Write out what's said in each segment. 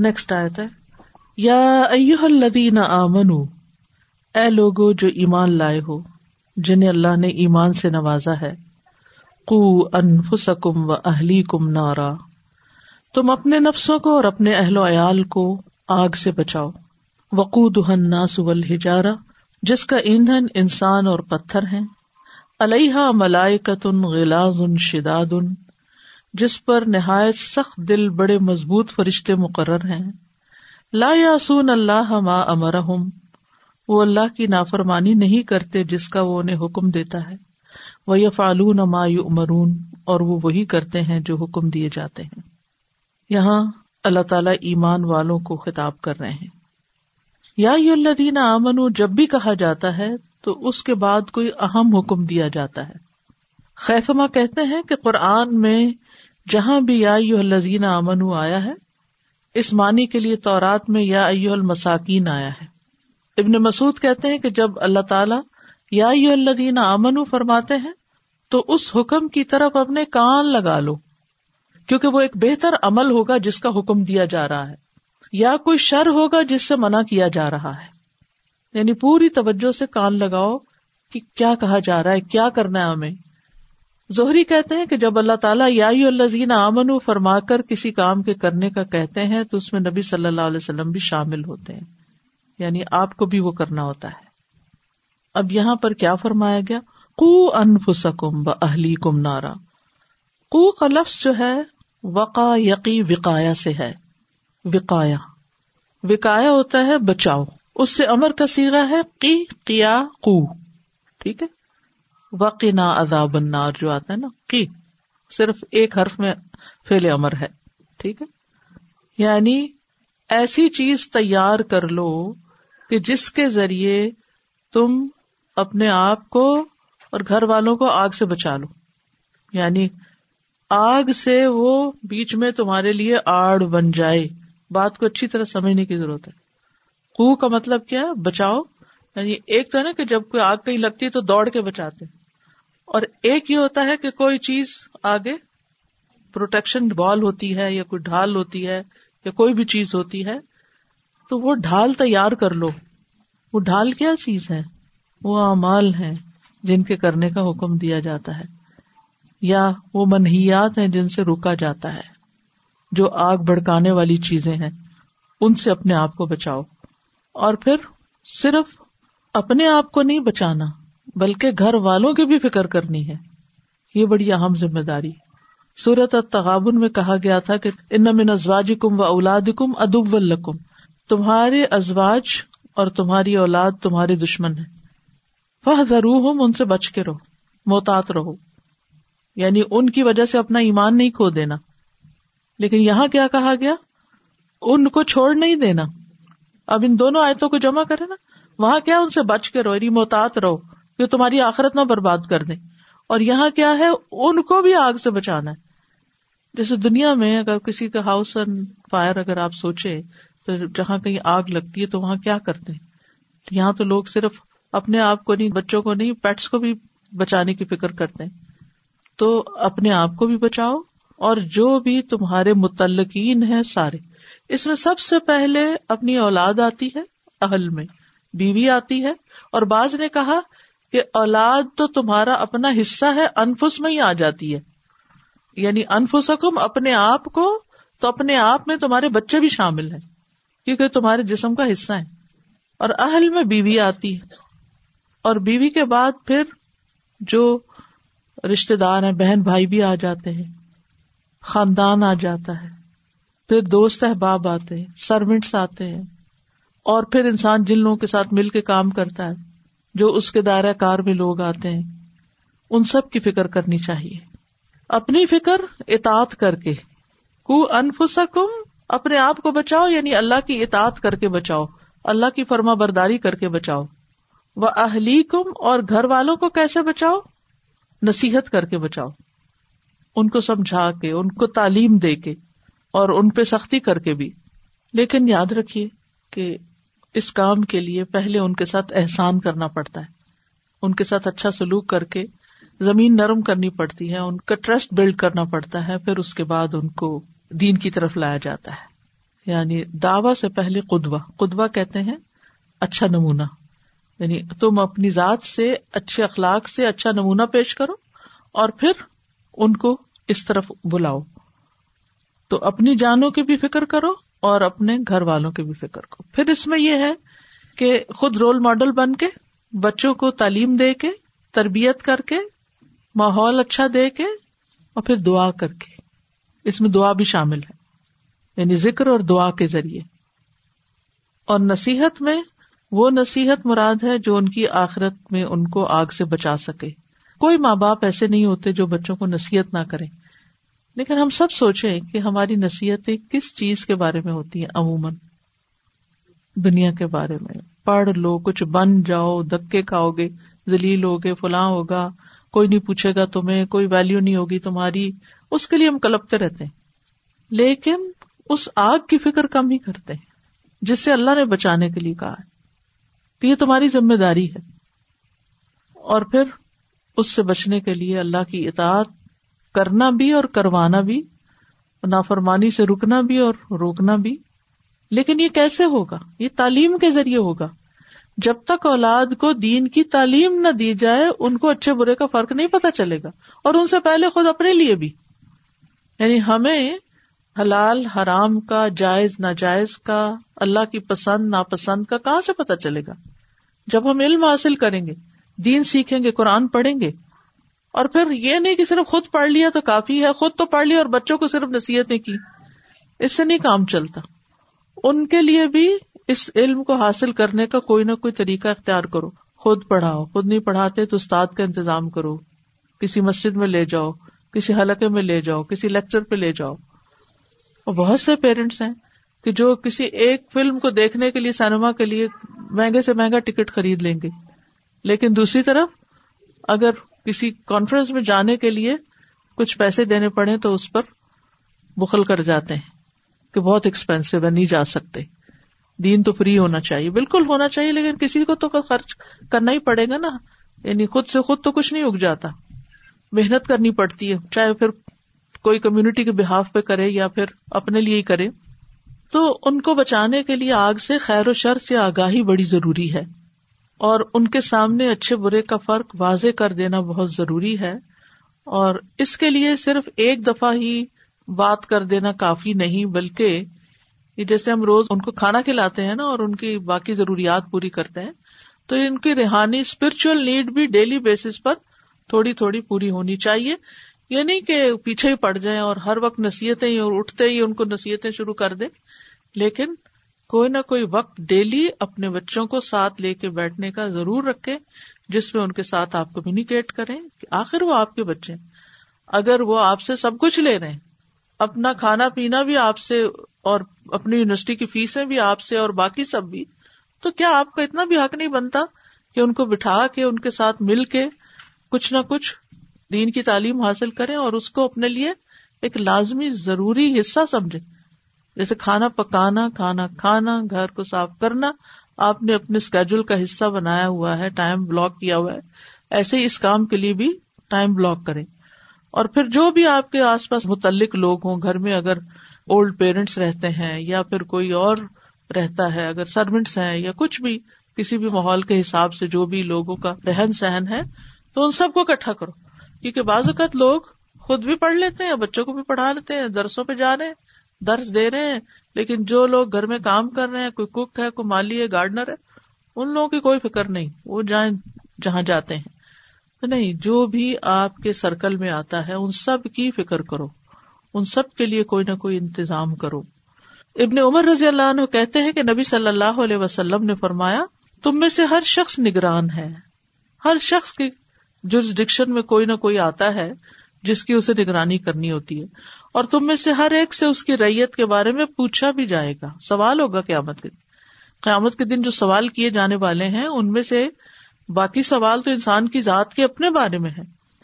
Next آیت ہے۔ یا ایوہ الذین آمنو، اے لوگو جو ایمان لائے ہو، جنہیں اللہ نے ایمان سے نوازا ہے، قو انفسکم و اہلیکم نارا۔ تم اپنے نفسوں کو اور اپنے اہل و عیال کو آگ سے بچاؤ۔ وقودها الناس والحجارہ، جس کا ایندھن انسان اور پتھر ہیں۔ علیہ ملائکت غلاظ شداد جس پر نہایت سخت دل بڑے مضبوط فرشتے مقرر ہیں۔ لا یاسون اللہ ما امرحم وہ اللہ کی نافرمانی نہیں کرتے جس کا وہ انہیں حکم دیتا ہے۔ وہ یہ فالون ما یؤمرون اور وہ وہی کرتے ہیں جو حکم دیے جاتے ہیں۔ یہاں اللہ تعالی ایمان والوں کو خطاب کر رہے ہیں۔ یا الذین آمنو جب بھی کہا جاتا ہے تو اس کے بعد کوئی اہم حکم دیا جاتا ہے۔ خیفما کہتے ہیں کہ قرآن میں جہاں بھی یا الزین امن آیا ہے، اس معنی کے لیے تورات میں یا المساکین آیا ہے۔ ابن مسعود کہتے ہیں کہ جب اللہ تعالیٰ یا الدین امن فرماتے ہیں، تو اس حکم کی طرف اپنے کان لگا لو، کیونکہ وہ ایک بہتر عمل ہوگا جس کا حکم دیا جا رہا ہے، یا کوئی شر ہوگا جس سے منع کیا جا رہا ہے۔ یعنی پوری توجہ سے کان لگاؤ کہ کیا کہا جا رہا ہے، کیا کرنا ہے ہمیں۔ زہری کہتے ہیں کہ جب اللہ تعالیٰ یا الزین امن فرما کر کسی کام کے کرنے کا کہتے ہیں تو اس میں نبی صلی اللہ علیہ وسلم بھی شامل ہوتے ہیں۔ یعنی آپ کو بھی وہ کرنا ہوتا ہے۔ اب یہاں پر کیا فرمایا گیا؟ کو انفسکم و اہلی کم نارا۔ کو کا لفظ جو ہے وقا یقی وقایا سے ہے۔ وقایا۔ وقایا ہوتا ہے بچاؤ۔ اس سے امر کا سیرا ہے کی کیا کو ٹھیک ہے؟ وقنا عذاب النار جو آتا ہے نا کی صرف ایک حرف میں فیل امر ہے، ٹھیک ہے؟ یعنی ایسی چیز تیار کر لو کہ جس کے ذریعے تم اپنے آپ کو اور گھر والوں کو آگ سے بچا لو۔ یعنی آگ سے وہ بیچ میں تمہارے لیے آڑ بن جائے۔ بات کو اچھی طرح سمجھنے کی ضرورت ہے۔ کو کا مطلب کیا ہے؟ بچاؤ۔ یعنی ایک تو ہے نا کہ جب کوئی آگ کہیں لگتی ہے تو دوڑ کے بچاتے اور ایک یہ ہوتا ہے کہ کوئی چیز آگے پروٹیکشن بال ہوتی ہے یا کوئی ڈھال ہوتی ہے یا کوئی بھی چیز ہوتی ہے، تو وہ ڈھال تیار کر لو۔ وہ ڈھال کیا چیز ہے؟ وہ امال ہے جن کے کرنے کا حکم دیا جاتا ہے۔ یا وہ منحیات ہیں جن سے روکا جاتا ہے۔ جو آگ بڑکانے والی چیزیں ہیں، ان سے اپنے آپ کو بچاؤ۔ اور پھر صرف اپنے آپ کو نہیں بچانا۔ بلکہ گھر والوں کی بھی فکر کرنی ہے۔ یہ بڑی اہم ذمہ داری۔ سورت تغابن میں کہا گیا تھا کہ ان من ازواج کم و اولاد کم ادب الکم تمہارے ازواج اور تمہاری اولاد تمہارے دشمن ہے فہ ضرور ان سے بچ کے رہو، محتاط رہو۔ یعنی ان کی وجہ سے اپنا ایمان نہیں کھو دینا۔ لیکن یہاں کیا کہا گیا؟ ان کو چھوڑ نہیں دینا۔ اب ان دونوں آیتوں کو جمع کرے نا۔ وہاں کیا ان سے بچ کے رہو یعنی محتاط رہو۔ کہ تمہاری آخرت نہ برباد کر دیں اور یہاں کیا ہے؟ ان کو بھی آگ سے بچانا ہے۔ جیسے دنیا میں اگر کسی کا ہاؤس اینڈ فائر اگر آپ سوچے تو جہاں کہیں آگ لگتی ہے تو وہاں کیا کرتے ہیں؟ یہاں تو لوگ صرف اپنے آپ کو نہیں، بچوں کو نہیں پیٹس کو بھی بچانے کی فکر کرتے ہیں۔ تو اپنے آپ کو بھی بچاؤ اور جو بھی تمہارے متعلقین ہیں سارے۔ اس میں سب سے پہلے اپنی اولاد آتی ہے، اہل میں۔ بیوی آتی ہے اور بعض نے کہا کہ اولاد تو تمہارا اپنا حصہ ہے، انفس میں ہی آ جاتی ہے۔ یعنی انفسکم اپنے آپ کو تو اپنے آپ میں تمہارے بچے بھی شامل ہیں، کیونکہ تمہارے جسم کا حصہ ہے۔ اور اہل میں بیوی آتی ہے۔ اور بیوی کے بعد پھر جو رشتے دار ہیں، بہن بھائی بھی آ جاتے ہیں۔ خاندان آ جاتا ہے۔ پھر دوست احباب آتے ہیں سروینٹس آتے ہیں۔ اور پھر انسان جن لوگوں کے ساتھ مل کے کام کرتا ہے۔ جو اس کے دائرہ کار میں لوگ آتے ہیں۔ ان سب کی فکر کرنی چاہیے۔ اپنی فکر اطاعت کر کے۔ کو انفسکم، اپنے آپ کو بچاؤ یعنی اللہ کی اطاعت کر کے بچاؤ۔ اللہ کی فرما برداری کر کے بچاؤ۔ وہ اہلی کم اور گھر والوں کو کیسے بچاؤ؟ نصیحت کر کے بچاؤ۔ ان کو سمجھا کے، ان کو تعلیم دے کے، اور ان پہ سختی کر کے بھی۔ لیکن یاد رکھیے کہ اس کام کے لیے پہلے ان کے ساتھ احسان کرنا پڑتا ہے۔ ان کے ساتھ اچھا سلوک کر کے زمین نرم کرنی پڑتی ہے، ان کا ٹرسٹ بلڈ کرنا پڑتا ہے، پھر اس کے بعد ان کو دین کی طرف لایا جاتا ہے۔ یعنی دعوی سے پہلے قدوہ قدوہ کہتے ہیں اچھا نمونہ۔ یعنی تم اپنی ذات سے اچھے اخلاق سے اچھا نمونہ پیش کرو اور پھر ان کو اس طرف بلاؤ۔ تو اپنی جانوں کی بھی فکر کرو اور اپنے گھر والوں کی بھی فکر کرو۔ پھر اس میں یہ ہے کہ خود رول ماڈل بن کے، بچوں کو تعلیم دے کے، تربیت کر کے، ماحول اچھا دے کے، اور پھر دعا کر کے۔ اس میں دعا بھی شامل ہے۔ یعنی ذکر اور دعا کے ذریعے۔ اور نصیحت میں، وہ نصیحت مراد ہے جو ان کی آخرت میں ان کو آگ سے بچا سکے۔ کوئی ماں باپ ایسے نہیں ہوتے جو بچوں کو نصیحت نہ کرے۔ لیکن ہم سب سوچیں کہ ہماری نصیحتیں کس چیز کے بارے میں ہوتی ہیں؟ عموماً دنیا کے بارے میں۔ پڑھ لو، کچھ بن جاؤ دکے کھاؤ گے، ذلیل ہوگے فلاں ہوگا، کوئی نہیں پوچھے گا تمہیں، کوئی ویلو نہیں ہوگی تمہاری۔ اس کے لیے ہم کلپتے رہتے ہیں۔ لیکن اس آگ کی فکر کم ہی کرتے ہیں، جس سے اللہ نے بچانے کے لیے کہا ہے کہ یہ تمہاری ذمہ داری ہے۔ اور پھر اس سے بچنے کے لیے اللہ کی اطاعت کرنا بھی اور کروانا بھی، نافرمانی سے رکنا بھی اور روکنا بھی۔ لیکن یہ کیسے ہوگا؟ یہ تعلیم کے ذریعے ہوگا۔ جب تک اولاد کو دین کی تعلیم نہ دی جائے، ان کو اچھے برے کا فرق نہیں پتا چلے گا۔ اور ان سے پہلے خود اپنے لیے بھی۔ یعنی ہمیں حلال، حرام کا، جائز، ناجائز کا، اللہ کی پسند، ناپسند کا کہاں سے پتا چلے گا؟ جب ہم علم حاصل کریں گے، دین سیکھیں گے، قرآن پڑھیں گے اور پھر یہ نہیں کہ صرف خود پڑھ لیا تو کافی ہے، خود تو پڑھ لیا اور بچوں کو صرف نصیحتیں کی۔ اس سے نہیں کام چلتا۔ ان کے لیے بھی اس علم کو حاصل کرنے کا کوئی نہ کوئی طریقہ اختیار کرو۔ خود پڑھاؤ، خود نہیں پڑھاتے تو استاد کا انتظام کرو۔ کسی مسجد میں لے جاؤ، کسی حلقے میں لے جاؤ، کسی لیکچر پہ لے جاؤ۔ اور بہت سے پیرنٹس ہیں کہ جو کسی ایک فلم کو دیکھنے کے لیے سینما کے لیے مہنگے سے مہنگا ٹکٹ خرید لیں گے۔ لیکن دوسری طرف اگر کسی کانفرنس میں جانے کے لیے کچھ پیسے دینے پڑے تو اس پر بخل کر جاتے ہیں کہ بہت ایکسپینسو ہے، نہیں جا سکتے۔ دین تو فری ہونا چاہیے۔ بالکل ہونا چاہیے، لیکن کسی کو تو خرچ کرنا ہی پڑے گا نا۔ یعنی خود سے خود تو کچھ نہیں اگ جاتا۔ محنت کرنی پڑتی ہے، چاہے پھر کوئی کمیونٹی کے بحاف پہ کرے یا پھر اپنے لیے ہی کرے۔ تو ان کو بچانے کے لیے آگ سے خیر و شر سے آگاہی بڑی ضروری ہے۔ اور ان کے سامنے اچھے برے کا فرق واضح کر دینا بہت ضروری ہے اور اس کے لیے صرف ایک دفعہ ہی بات کر دینا کافی نہیں، بلکہ جیسے ہم روز ان کو کھانا کھلاتے ہیں نا اور ان کی باقی ضروریات پوری کرتے ہیں، تو ان کی ریحانی اسپرچل نیڈ بھی ڈیلی بیسس پر تھوڑی تھوڑی پوری ہونی چاہیے۔ یہ نہیں کہ پیچھے ہی پڑ جائیں اور ہر وقت نصیحتیں ہی اور اٹھتے ہی ان کو نصیحتیں شروع کر دیں، لیکن کوئی نہ کوئی وقت ڈیلی اپنے بچوں کو ساتھ لے کے بیٹھنے کا ضرور رکھے، جس میں ان کے ساتھ آپ کمیونیکیٹ کریں کہ آخر وہ آپ کے بچے اگر وہ آپ سے سب کچھ لے رہے ہیں، اپنا کھانا پینا بھی آپ سے اور اپنی یونیورسٹی کی فیسیں بھی آپ سے اور باقی سب بھی، تو کیا آپ کا اتنا بھی حق نہیں بنتا کہ ان کو بٹھا کے، ان کے ساتھ مل کے کچھ نہ کچھ دین کی تعلیم حاصل کریں اور اس کو اپنے لیے ایک لازمی ضروری حصہ سمجھے جیسے کھانا پکانا، کھانا کھانا، گھر کو صاف کرنا، آپ نے اپنے اسکیجول کا حصہ بنایا ہوا ہے ٹائم بلاک کیا ہوا ہے۔ ایسے ہی اس کام کے لیے بھی ٹائم بلاک کریں۔ اور پھر جو بھی آپ کے آس پاس متعلق لوگ ہوں، گھر میں اگر اولڈ پیرنٹس رہتے ہیں یا پھر کوئی اور رہتا ہے، اگر سروینٹس ہیں یا کچھ بھی، کسی بھی ماحول کے حساب سے جو بھی لوگوں کا رہن سہن ہے، تو ان سب کو اکٹھا کرو۔ کیونکہ بعض اوقات لوگ خود بھی پڑھ لیتے ہیں، بچوں کو بھی پڑھا لیتے ہیں، درسوں پہ جا رہے ہیں۔ درس دے رہے ہیں، لیکن جو لوگ گھر میں کام کر رہے ہیں، کوئی کک ہے، کوئی مالی ہے گارڈنر ہے، ان لوگوں کی کوئی فکر نہیں، وہ جائیں جہاں جاتے ہیں۔ نہیں، جو بھی آپ کے سرکل میں آتا ہے، ان سب کی فکر کرو۔ ان سب کے لیے کوئی نہ کوئی انتظام کرو۔ ابن عمر رضی اللہ عنہ کہتے ہیں کہ نبی صلی اللہ علیہ وسلم نے فرمایا، تم میں سے ہر شخص نگران ہے۔ ہر شخص کی جسڈکشن میں کوئی نہ کوئی آتا ہے، جس کی اسے نگرانی کرنی ہوتی ہے۔ اور تم میں سے ہر ایک سے اس کی ریت کے بارے میں پوچھا بھی جائے گا۔ سوال ہوگا قیامت کے دن۔ قیامت کے دن جو سوال کیے جانے والے ہیں، ان میں سے باقی سوال تو انسان کی ذات کے اپنے بارے میں ہے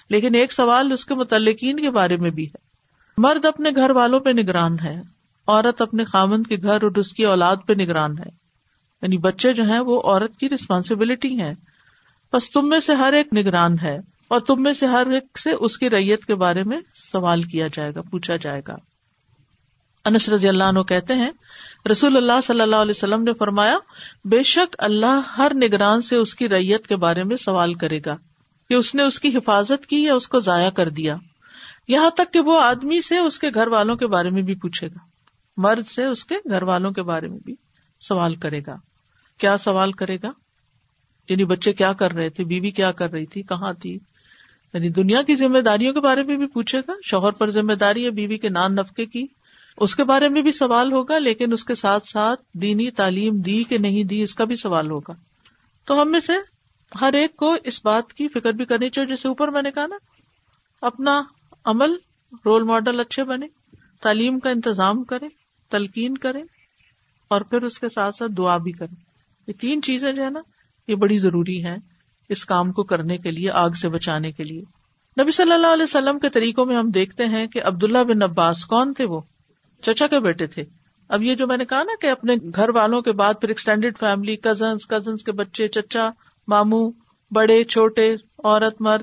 لیکن ایک سوال اس کے متعلقین کے بارے میں بھی ہے۔ مرد اپنے گھر والوں پہ نگران ہے، عورت اپنے خامند کے گھر اور اس کی اولاد پہ نگران ہے۔ یعنی بچے جو ہیں، وہ عورت کی ریسپانسبلٹی ہے بس تم میں سے ہر ایک نگران ہے۔ اور تم میں سے ہر ایک سے اس کی ریت کے بارے میں سوال کیا جائے گا، پوچھا جائے گا۔ انس رضی اللہ عنہ کہتے ہیں، رسول اللہ صلی اللہ علیہ وسلم نے فرمایا، بے شک اللہ ہر نگران سے اس کی ریت کے بارے میں سوال کرے گا کہ اس نے اس کی حفاظت کی یا اس کو ضائع کر دیا۔ یہاں تک کہ وہ آدمی سے اس کے گھر والوں کے بارے میں بھی پوچھے گا۔ مرد سے اس کے گھر والوں کے بارے میں بھی سوال کرے گا۔ کیا سوال کرے گا؟ یعنی بچے کیا کر رہے تھے؟ بیوی کیا کر رہی تھی؟ کہاں تھی؟ یعنی دنیا کی ذمہ داریوں کے بارے میں بھی پوچھے گا، شوہر پر ذمہ داری ہے، بیوی کے نان نفقے کی۔ اس کے بارے میں بھی سوال ہوگا، لیکن اس کے ساتھ ساتھ دینی تعلیم دی کہ نہیں دی، اس کا بھی سوال ہوگا۔ تو ہم میں سے ہر ایک کو اس بات کی فکر بھی کرنی چاہیے، جیسے اوپر میں نے کہا نا، اپنا عمل رول ماڈل اچھے بنے، تعلیم کا انتظام کرے، تلقین کرے، اور پھر اس کے ساتھ ساتھ دعا بھی کرے۔ یہ تین چیزیں جو ہے نا، یہ بڑی ضروری ہے اس کام کو کرنے کے لیے، آگ سے بچانے کے لیے۔ نبی صلی اللہ علیہ وسلم کے طریقوں میں ہم دیکھتے ہیں کہ عبداللہ بن عباس کون تھے وہ؟ چچا کے بیٹے تھے۔ اب یہ جو میں نے کہا نا کہ اپنے گھر والوں کے بعد پھر ایکسٹینڈیڈ فیملی کزنس کزنس کے بچے، چچا مامو بڑے، چھوٹے، عورت، مرد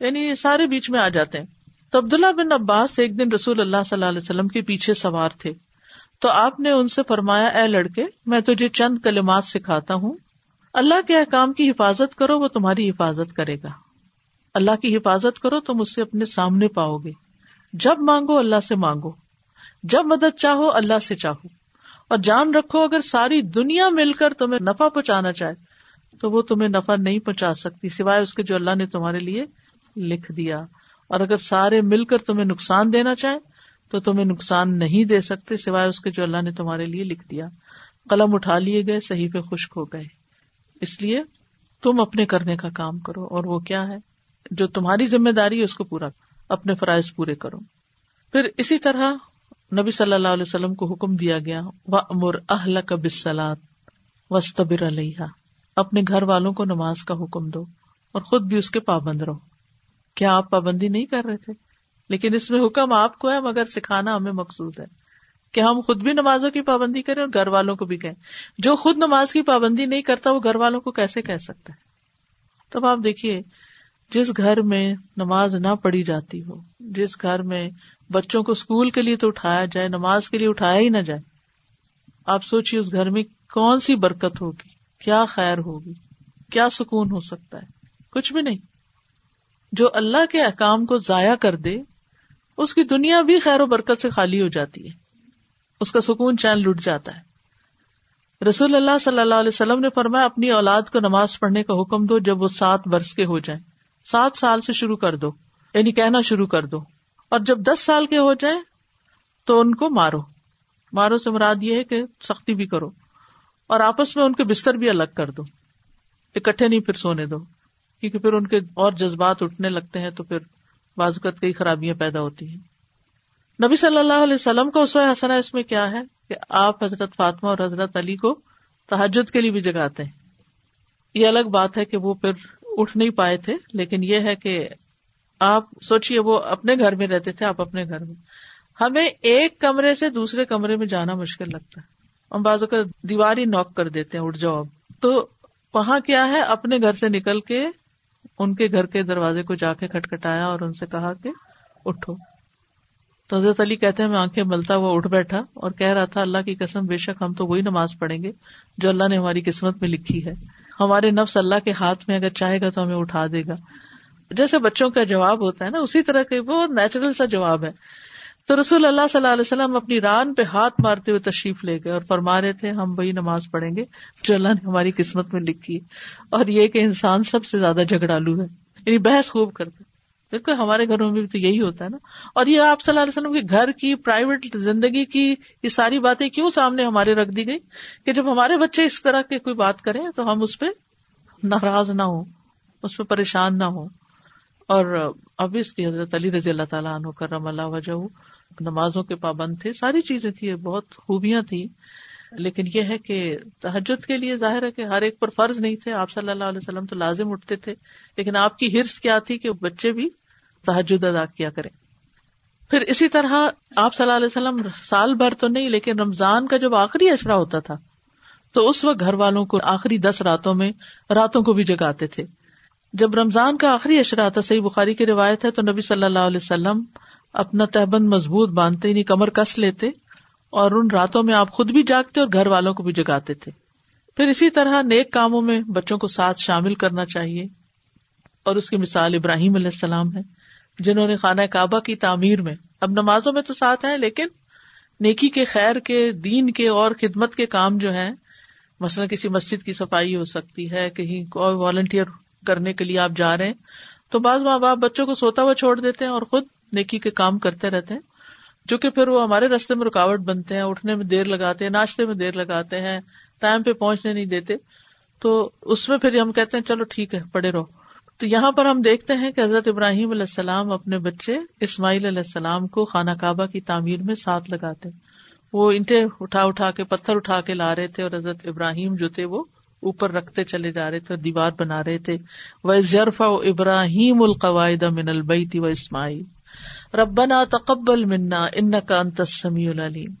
یعنی یہ سارے بیچ میں آ جاتے ہیں۔ تو عبداللہ بن عباس ایک دن رسول اللہ صلی اللہ علیہ وسلم کے پیچھے سوار تھے۔ تو آپ نے ان سے فرمایا، اے لڑکے، میں تجھے چند کلمات سکھاتا ہوں۔ اللہ کے احکام کی حفاظت کرو، وہ تمہاری حفاظت کرے گا۔ اللہ کی حفاظت کرو، تم اسے اپنے سامنے پاؤ گے۔ جب مانگو، اللہ سے مانگو۔ جب مدد چاہو، اللہ سے چاہو۔ اور جان رکھو، اگر ساری دنیا مل کر تمہیں نفع پہنچانا چاہے، تو وہ تمہیں نفع نہیں پہنچا سکتی، سوائے اس کے جو اللہ نے تمہارے لیے لکھ دیا۔ اور اگر سارے مل کر تمہیں نقصان دینا چاہے تو تمہیں نقصان نہیں دے سکتے، سوائے اس کے جو اللہ نے تمہارے لیے لکھ دیا۔ قلم اٹھا لیے گئے صحیح پہ خشک ہو گئے۔ اس لیے تم اپنے کرنے کا کام کرو اور وہ کیا ہے؟ جو تمہاری ذمہ داری ہے اس کو پورا اپنے فرائض پورے کرو۔ پھر اسی طرح نبی صلی اللہ علیہ وسلم کو حکم دیا گیا و امر اہل کا وسطبر علیہ اپنے گھر والوں کو نماز کا حکم دو اور خود بھی اس کے پابند رہو۔ کیا آپ پابندی نہیں کر رہے تھے؟ لیکن اس میں حکم آپ کو ہے، مگر سکھانا ہمیں مقصود ہے۔ کہ ہم خود بھی نمازوں کی پابندی کریں اور گھر والوں کو بھی کہیں۔ جو خود نماز کی پابندی نہیں کرتا، وہ گھر والوں کو کیسے کہہ سکتا ہے؟ تب آپ دیکھیے، جس گھر میں نماز نہ پڑھی جاتی ہو، جس گھر میں بچوں کو اسکول کے لیے تو اٹھایا جائے، نماز کے لیے اٹھایا ہی نہ جائے، آپ سوچیے اس گھر میں کون سی برکت ہوگی؟ کیا خیر ہوگی؟ کیا سکون ہو سکتا ہے؟ کچھ بھی نہیں۔ جو اللہ کے احکام کو ضائع کر دے، اس کی دنیا بھی خیر و برکت سے خالی ہو جاتی ہے۔ اس کا سکون چین لٹ جاتا ہے۔ رسول اللہ صلی اللہ علیہ وسلم نے فرمایا، اپنی اولاد کو نماز پڑھنے کا حکم دو جب وہ سات برس کے ہو جائیں۔ سات سال سے شروع کر دو یعنی کہنا شروع کر دو۔ اور جب دس سال کے ہو جائیں تو ان کو مارو۔ مارو سے مراد یہ ہے کہ سختی بھی کرو۔ اور آپس میں ان کے بستر بھی الگ کر دو۔ اکٹھے نہیں پھر سونے دو۔ کیونکہ پھر ان کے اور جذبات اٹھنے لگتے ہیں تو پھر بازوقت کئی خرابیاں پیدا ہوتی ہیں۔ نبی صلی اللہ علیہ وسلم کا اس حسنا اس میں کیا ہے کہ آپ حضرت فاطمہ اور حضرت علی کو تحجد کے لیے بھی جگاتے ہیں۔ یہ الگ بات ہے کہ وہ پھر اٹھ نہیں پائے تھے، لیکن یہ ہے کہ آپ سوچیے وہ اپنے گھر میں رہتے تھے، آپ اپنے گھر میں۔ ہمیں ایک کمرے سے دوسرے کمرے میں جانا مشکل لگتا ہے۔ ہم بازو کا دیوار ہی نوک کر دیتے ہیں، اٹھ جاؤ اب۔ تو وہاں کیا ہے، اپنے گھر سے نکل کے ان کے گھر کے دروازے کو جا کے کھٹکھٹایا اور ان سے کہا کہ اٹھو۔ تو حضرت علی کہتے ہیں، میں آنکھیں ملتا ہوا اٹھ بیٹھا اور کہہ رہا تھا، اللہ کی قسم، بے شک ہم تو وہی نماز پڑھیں گے جو اللہ نے ہماری قسمت میں لکھی ہے۔ ہمارے نفس اللہ کے ہاتھ میں اگر چاہے گا تو ہمیں اٹھا دے گا۔ جیسے بچوں کا جواب ہوتا ہے نا، اسی طرح کے وہ نیچرل سا جواب ہے۔ تو رسول اللہ صلی اللہ علیہ وسلم اپنی ران پہ ہاتھ مارتے ہوئے تشریف لے گئے اور فرما رہے تھے، ہم وہی نماز پڑھیں گے جو اللہ نے ہماری قسمت میں لکھی اور یہ کہ انسان سب سے زیادہ جھگڑالو ہے یعنی بحث خوب کرتے بالکل ہمارے گھروں میں بھی تو یہی ہوتا ہے نا۔ اور یہ آپ صلی اللہ علیہ وسلم کے گھر کی پرائیویٹ زندگی کی یہ ساری باتیں کیوں سامنے ہمارے رکھ دی گئی؟ کہ جب ہمارے بچے اس طرح کی کوئی بات کریں تو ہم اس پہ ناراض نہ ہو اس پہ پریشان نہ ہو اور اب اس کی حضرت علی رضی اللہ تعالیٰ عنہ کرم اللہ وجہ نمازوں کے پابند تھے، ساری چیزیں تھی بہت خوبیاں تھیں۔ لیکن یہ ہے کہ تحجد کے لیے ظاہر ہے کہ ہر ایک پر فرض نہیں تھے۔ آپ صلی اللہ علیہ وسلم تو لازم اٹھتے تھے، لیکن آپ کی ہرس کیا تھی کہ بچے بھی تحجد ادا کیا کریں۔ پھر اسی طرح آپ صلی اللہ علیہ وسلم سال بھر تو نہیں، لیکن رمضان کا جب آخری اشرا ہوتا تھا، تو اس وقت گھر والوں کو آخری دس راتوں میں راتوں کو بھی جگاتے تھے۔ جب رمضان کا آخری اشرا تھا، صحیح بخاری کی روایت ہے، تو نبی صلی اللہ علیہ وسلم اپنا تہبند مضبوط باندھتے یعنی کمر کس لیتے اور ان راتوں میں آپ خود بھی جاگتے اور گھر والوں کو بھی جگاتے تھے۔ پھر اسی طرح نیک کاموں میں بچوں کو ساتھ شامل کرنا چاہیے۔ اور اس کی مثال ابراہیم علیہ السلام ہے۔ جنہوں نے خانہ کعبہ کی تعمیر میں۔ اب نمازوں میں تو ساتھ ہیں، لیکن نیکی کے خیر کے، دین کے اور خدمت کے کام جو ہیں، مثلاً کسی مسجد کی صفائی ہو سکتی ہے، کہیں کوئی والنٹیئر کرنے کے لیے آپ جا رہے ہیں، تو بعض ماں باپ بچوں کو سوتا ہوا چھوڑ دیتے ہیں اور خود نیکی کے کام کرتے رہتے ہیں، جو کہ پھر وہ ہمارے رستے میں رکاوٹ بنتے ہیں، اٹھنے میں دیر لگاتے ہیں، ناشتے میں دیر لگاتے ہیں، ٹائم پہ پہنچنے نہیں دیتے۔ تو اس میں پھر ہم کہتے ہیں، چلو ٹھیک ہے پڑے رہو۔ تو یہاں پر ہم دیکھتے ہیں کہ حضرت ابراہیم علیہ السلام اپنے بچے اسماعیل علیہ السلام کو خانہ کعبہ کی تعمیر میں ساتھ لگاتے وہ انٹے اٹھا اٹھا کے پتھر اٹھا کے لا رہے تھے اور حضرت ابراہیم جو تھے وہ اوپر رکھتے چلے جا رہے تھے اور دیوار بنا رہے تھے۔ وہ ضرف ابراہیم القواعد من البیتی و اسماعیل ربنا تقبل منا ان کا انتسمی العلیم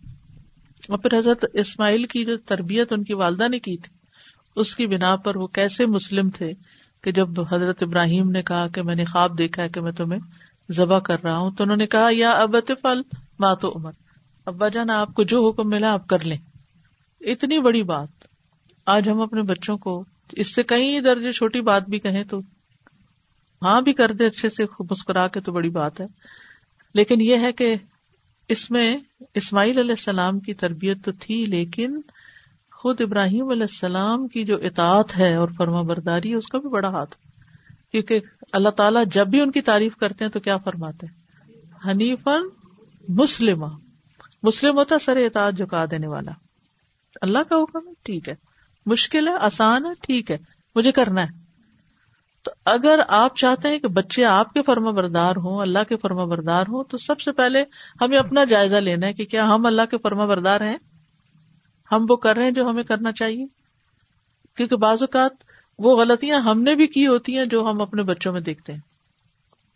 اور پھر حضرت اسماعیل کی جو تربیت ان کی والدہ نے کی تھی، اس کی بنا پر وہ کیسے مسلم تھے؟ کہ جب حضرت ابراہیم نے کہا کہ میں نے خواب دیکھا ہے کہ میں تمہیں ذبح کر رہا ہوں، تو انہوں نے کہا، یا ابت فل ماتو عمر۔ ابا جان، آپ کو جو حکم ملا آپ کر لیں۔ اتنی بڑی بات۔ آج ہم اپنے بچوں کو اس سے کئی درجے چھوٹی بات بھی کہیں تو ہاں بھی کر دے اچھے سے مسکرا کے تو بڑی بات ہے۔ لیکن یہ ہے کہ اس میں اسماعیل علیہ السلام کی تربیت تو تھی، لیکن خود ابراہیم علیہ السلام کی جو اطاعت ہے اور فرما برداری ہے، اس کا بھی بڑا ہاتھ کیونکہ اللہ تعالیٰ جب بھی ان کی تعریف کرتے ہیں تو کیا فرماتے ہیں؟ حنیفن مسلم مسلم ہوتا سر اطاعت جھکا دینے والا۔ اللہ کا حکم ہے، ٹھیک ہے۔ مشکل ہے، آسان ہے، ٹھیک ہے۔ مجھے کرنا ہے۔ تو اگر آپ چاہتے ہیں کہ بچے آپ کے فرما بردار ہوں، اللہ کے فرما بردار ہوں، تو سب سے پہلے ہمیں اپنا جائزہ لینا ہے کہ کیا ہم اللہ کے فرما بردار ہیں؟ ہم وہ کر رہے ہیں جو ہمیں کرنا چاہیے۔ کیونکہ بعض اوقات وہ غلطیاں ہم نے بھی کی ہوتی ہیں جو ہم اپنے بچوں میں دیکھتے ہیں۔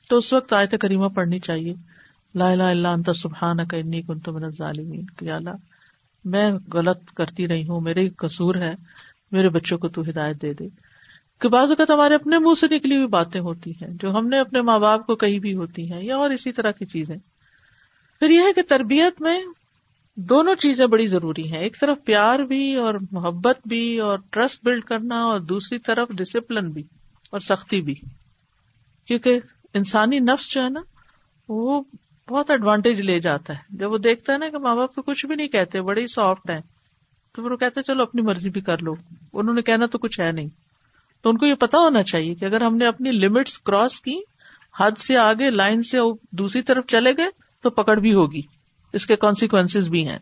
تو اس وقت آیت کریمہ پڑھنی چاہیے۔ لا الہ الا انت سبحانک انی کنت من الظالمین۔ کہ اللہ، میں غلط کرتی رہی ہوں، میرے قصور ہے، میرے بچوں کو تو ہدایت دے دے۔ کہ بعض اوقات ہمارے اپنے منہ سے نکلی ہوئی باتیں ہوتی ہیں، جو ہم نے اپنے ماں باپ کو کہی بھی ہوتی ہیں، یا اور اسی طرح کی چیزیں۔ پھر یہ ہے کہ تربیت میں دونوں چیزیں بڑی ضروری ہیں۔ ایک طرف پیار بھی اور محبت بھی اور ٹرسٹ بلڈ کرنا اور دوسری طرف ڈسپلن بھی اور سختی بھی۔ کیونکہ انسانی نفس جو ہے نا، وہ بہت ایڈوانٹیج لے جاتا ہے۔ جب وہ دیکھتا ہے نا کہ ماں باپ کو کچھ بھی نہیں کہتے، بڑے ہی سافٹ ہیں، تو پھر وہ کہتے چلو اپنی مرضی بھی کر لو۔ انہوں نے کہنا تو کچھ ہے نہیں۔ تو ان کو یہ پتا ہونا چاہیے کہ اگر ہم نے اپنی لمٹس کراس کی، حد سے آگے لائن سے دوسری طرف چلے گئے، تو پکڑ بھی ہوگی۔ اس کے کانسیکوینس بھی ہیں۔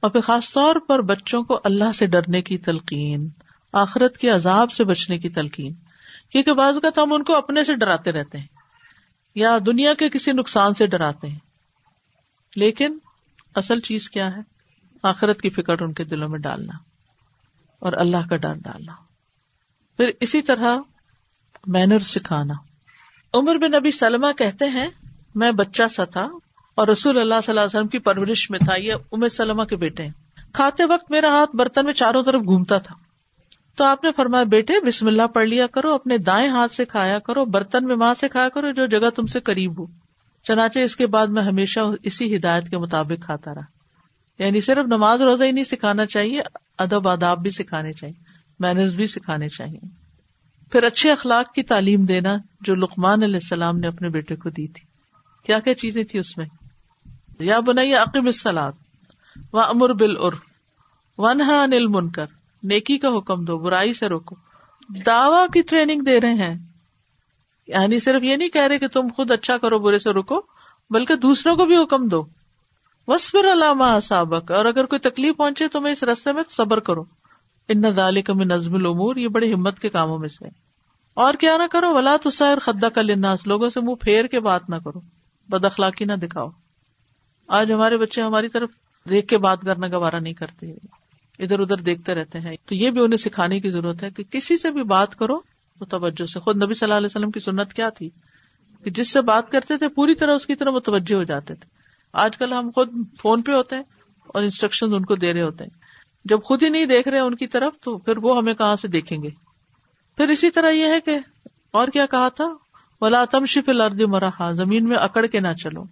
اور پھر خاص طور پر بچوں کو اللہ سے ڈرنے کی تلقین، آخرت کے عذاب سے بچنے کی تلقین۔ کیونکہ بعض اوقات ہم ان کو اپنے سے ڈراتے رہتے ہیں، یا دنیا کے کسی نقصان سے ڈراتے ہیں۔ لیکن اصل چیز کیا ہے؟ آخرت کی فکر ان کے دلوں میں ڈالنا اور اللہ کا ڈر ڈالنا۔ پھر اسی طرح مینر سکھانا۔ عمر بن نبی سلمہ کہتے ہیں، میں بچہ سا تھا اور رسول اللہ صلی اللہ علیہ وسلم کی پرورش میں تھا، یہ امر سلمہ کے بیٹے کھاتے وقت میرا ہاتھ برتن میں چاروں طرف گھومتا تھا۔ تو آپ نے فرمایا، بیٹے، بسم اللہ پڑھ لیا کرو، اپنے دائیں ہاتھ سے کھایا کرو، برتن میں وہاں سے کھایا کرو، جو جگہ تم سے قریب ہو۔ چنانچہ اس کے بعد میں ہمیشہ اسی ہدایت کے مطابق کھاتا رہا۔ یعنی صرف نماز روزہ ہی نہیں سکھانا چاہیے، ادب، آداب بھی سکھانے چاہیے، مینرز بھی سکھانے چاہیے۔ پھر اچھے اخلاق کی تعلیم دینا، جو لقمان علیہ السلام نے اپنے بیٹے کو دی تھی۔ کیا کیا چیزیں تھی اس میں؟ یا بنائی عقب السلاد و امر بل عرف ونہا انل منکر نیکی کا حکم دو، برائی سے روکو دعوی کی ٹریننگ دے رہے ہیں۔ یعنی صرف یہ نہیں کہہ رہے کہ تم خود اچھا کرو، برے سے رکو، بلکہ دوسروں کو بھی حکم دو۔ وسفر علامہ سابق اور اگر کوئی تکلیف پہنچے تو میں اس رستے میں صبر کرو۔ ان دال کا میں نظم العمور یہ بڑی ہمت کے کاموں میں سے اور کیا نہ کرو، ولا تو سیر خدا کا لناس لوگوں سے منہ پھیر کے بات نہ کرو۔ بد اخلاقی نہ دکھاؤ۔ آج ہمارے بچے ہماری طرف دیکھ کے بات کرنا گوارا نہیں کرتے۔ ادھر ادھر دیکھتے رہتے ہیں۔ تو یہ بھی انہیں سکھانے کی ضرورت ہے کہ کسی سے بھی بات کرو تو توجہ سے۔ خود نبی صلی اللہ علیہ وسلم کی سنت کیا تھی؟ کہ جس سے بات کرتے تھے پوری طرح اس کی طرح متوجہ ہو جاتے تھے۔ آج کل ہم خود فون پہ ہوتے ہیں اور انسٹرکشن ان کو دے رہے ہوتے ہیں۔ جب خود ہی نہیں دیکھ رہے ان کی طرف تو پھر وہ ہمیں کہاں سے دیکھیں گے؟ پھر اسی طرح یہ ہے کہ اور کیا کہا تھا؟ ولا تم شف الرد مرحا۔ زمین میں اکڑ کے نہ چلو۔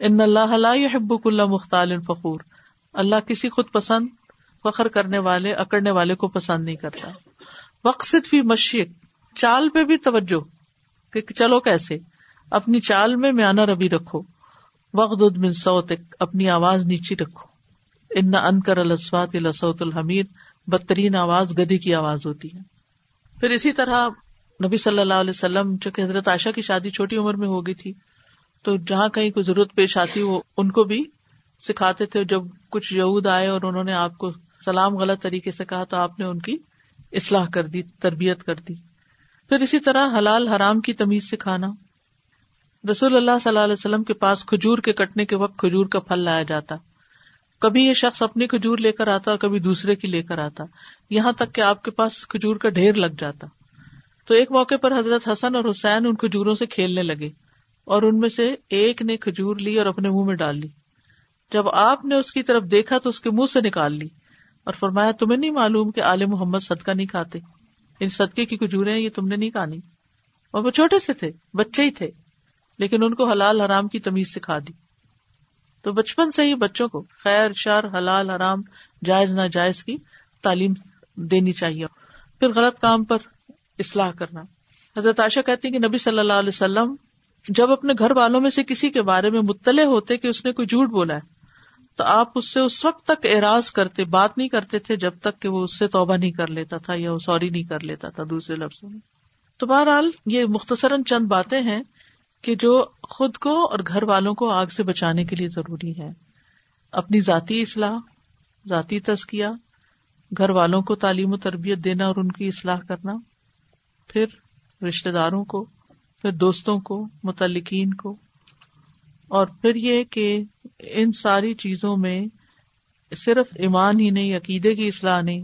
ان اللہ حب اللہ مختال فخور۔ اللہ کسی خود پسند، فخر کرنے والے، اکڑنے والے کو پسند نہیں کرتا۔ وقصد فی مشیق، چال پہ بھی توجہ کہ چلو کیسے؟ اپنی چال میں میانہ ربی رکھو۔ وقت من سوت اپنی آواز نیچی رکھو۔ ان انکر السوات لسوت الحمیر بدترین آواز گدی کی آواز ہوتی ہے۔ پھر اسی طرح نبی صلی اللہ علیہ وسلم جو کہ حضرت عائشہ کی شادی چھوٹی عمر میں ہو گئی تھی تو جہاں کہیں کوئی ضرورت پیش آتی وہ ان کو بھی سکھاتے تھے جب کچھ یہود آئے اور انہوں نے آپ کو سلام غلط طریقے سے کہا تو آپ نے ان کی اصلاح کر دی، تربیت کر دی۔ پھر اسی طرح حلال حرام کی تمیز سکھانا۔ رسول اللہ صلی اللہ علیہ وسلم کے پاس کھجور کے کٹنے کے وقت کھجور کا پھل لایا جاتا۔ کبھی یہ شخص اپنی کھجور لے کر آتا اور کبھی دوسرے کی لے کر آتا۔ یہاں تک کہ آپ کے پاس کھجور کا ڈھیر لگ جاتا۔ تو ایک موقع پر حضرت حسن اور حسین ان کھجوروں سے کھیلنے لگے۔ اور ان میں سے ایک نے کھجور لی اور اپنے منہ میں ڈال لی۔ جب آپ نے اس کی طرف دیکھا تو اس کے منہ سے نکال لی اور فرمایا، تمہیں نہیں معلوم کہ آل محمد صدقہ نہیں کھاتے۔ ان صدقے کی کھجورے یہ تم نے نہیں کھانی۔ اور وہ چھوٹے سے تھے، بچے ہی تھے، لیکن ان کو حلال حرام کی تمیز سکھا دی۔ تو بچپن سے ہی بچوں کو خیر، شر، حلال، حرام، جائز نہ جائز کی تعلیم دینی چاہیے۔ پھر غلط کام پر اصلاح کرنا۔ حضرت عائشہ کہتی ہیں کہ نبی صلی اللہ علیہ وسلم جب اپنے گھر والوں میں سے کسی کے بارے میں مطلع ہوتے کہ اس نے کوئی جھوٹ بولا ہے، تو آپ اس سے اس وقت تک اعراض کرتے، بات نہیں کرتے تھے جب تک کہ وہ اس سے توبہ نہیں کر لیتا تھا یا وہ سوری نہیں کر لیتا تھا دوسرے لفظوں میں۔ تو بہرحال یہ مختصراً چند باتیں ہیں کہ جو خود کو اور گھر والوں کو آگ سے بچانے کے لیے ضروری ہے اپنی ذاتی اصلاح، ذاتی تزکیہ، گھر والوں کو تعلیم و تربیت دینا اور ان کی اصلاح کرنا، پھر رشتے داروں کو پھر دوستوں کو، متعلقین کو۔ اور پھر یہ کہ ان ساری چیزوں میں صرف ایمان ہی نہیں، عقیدے کی اصلاح نہیں،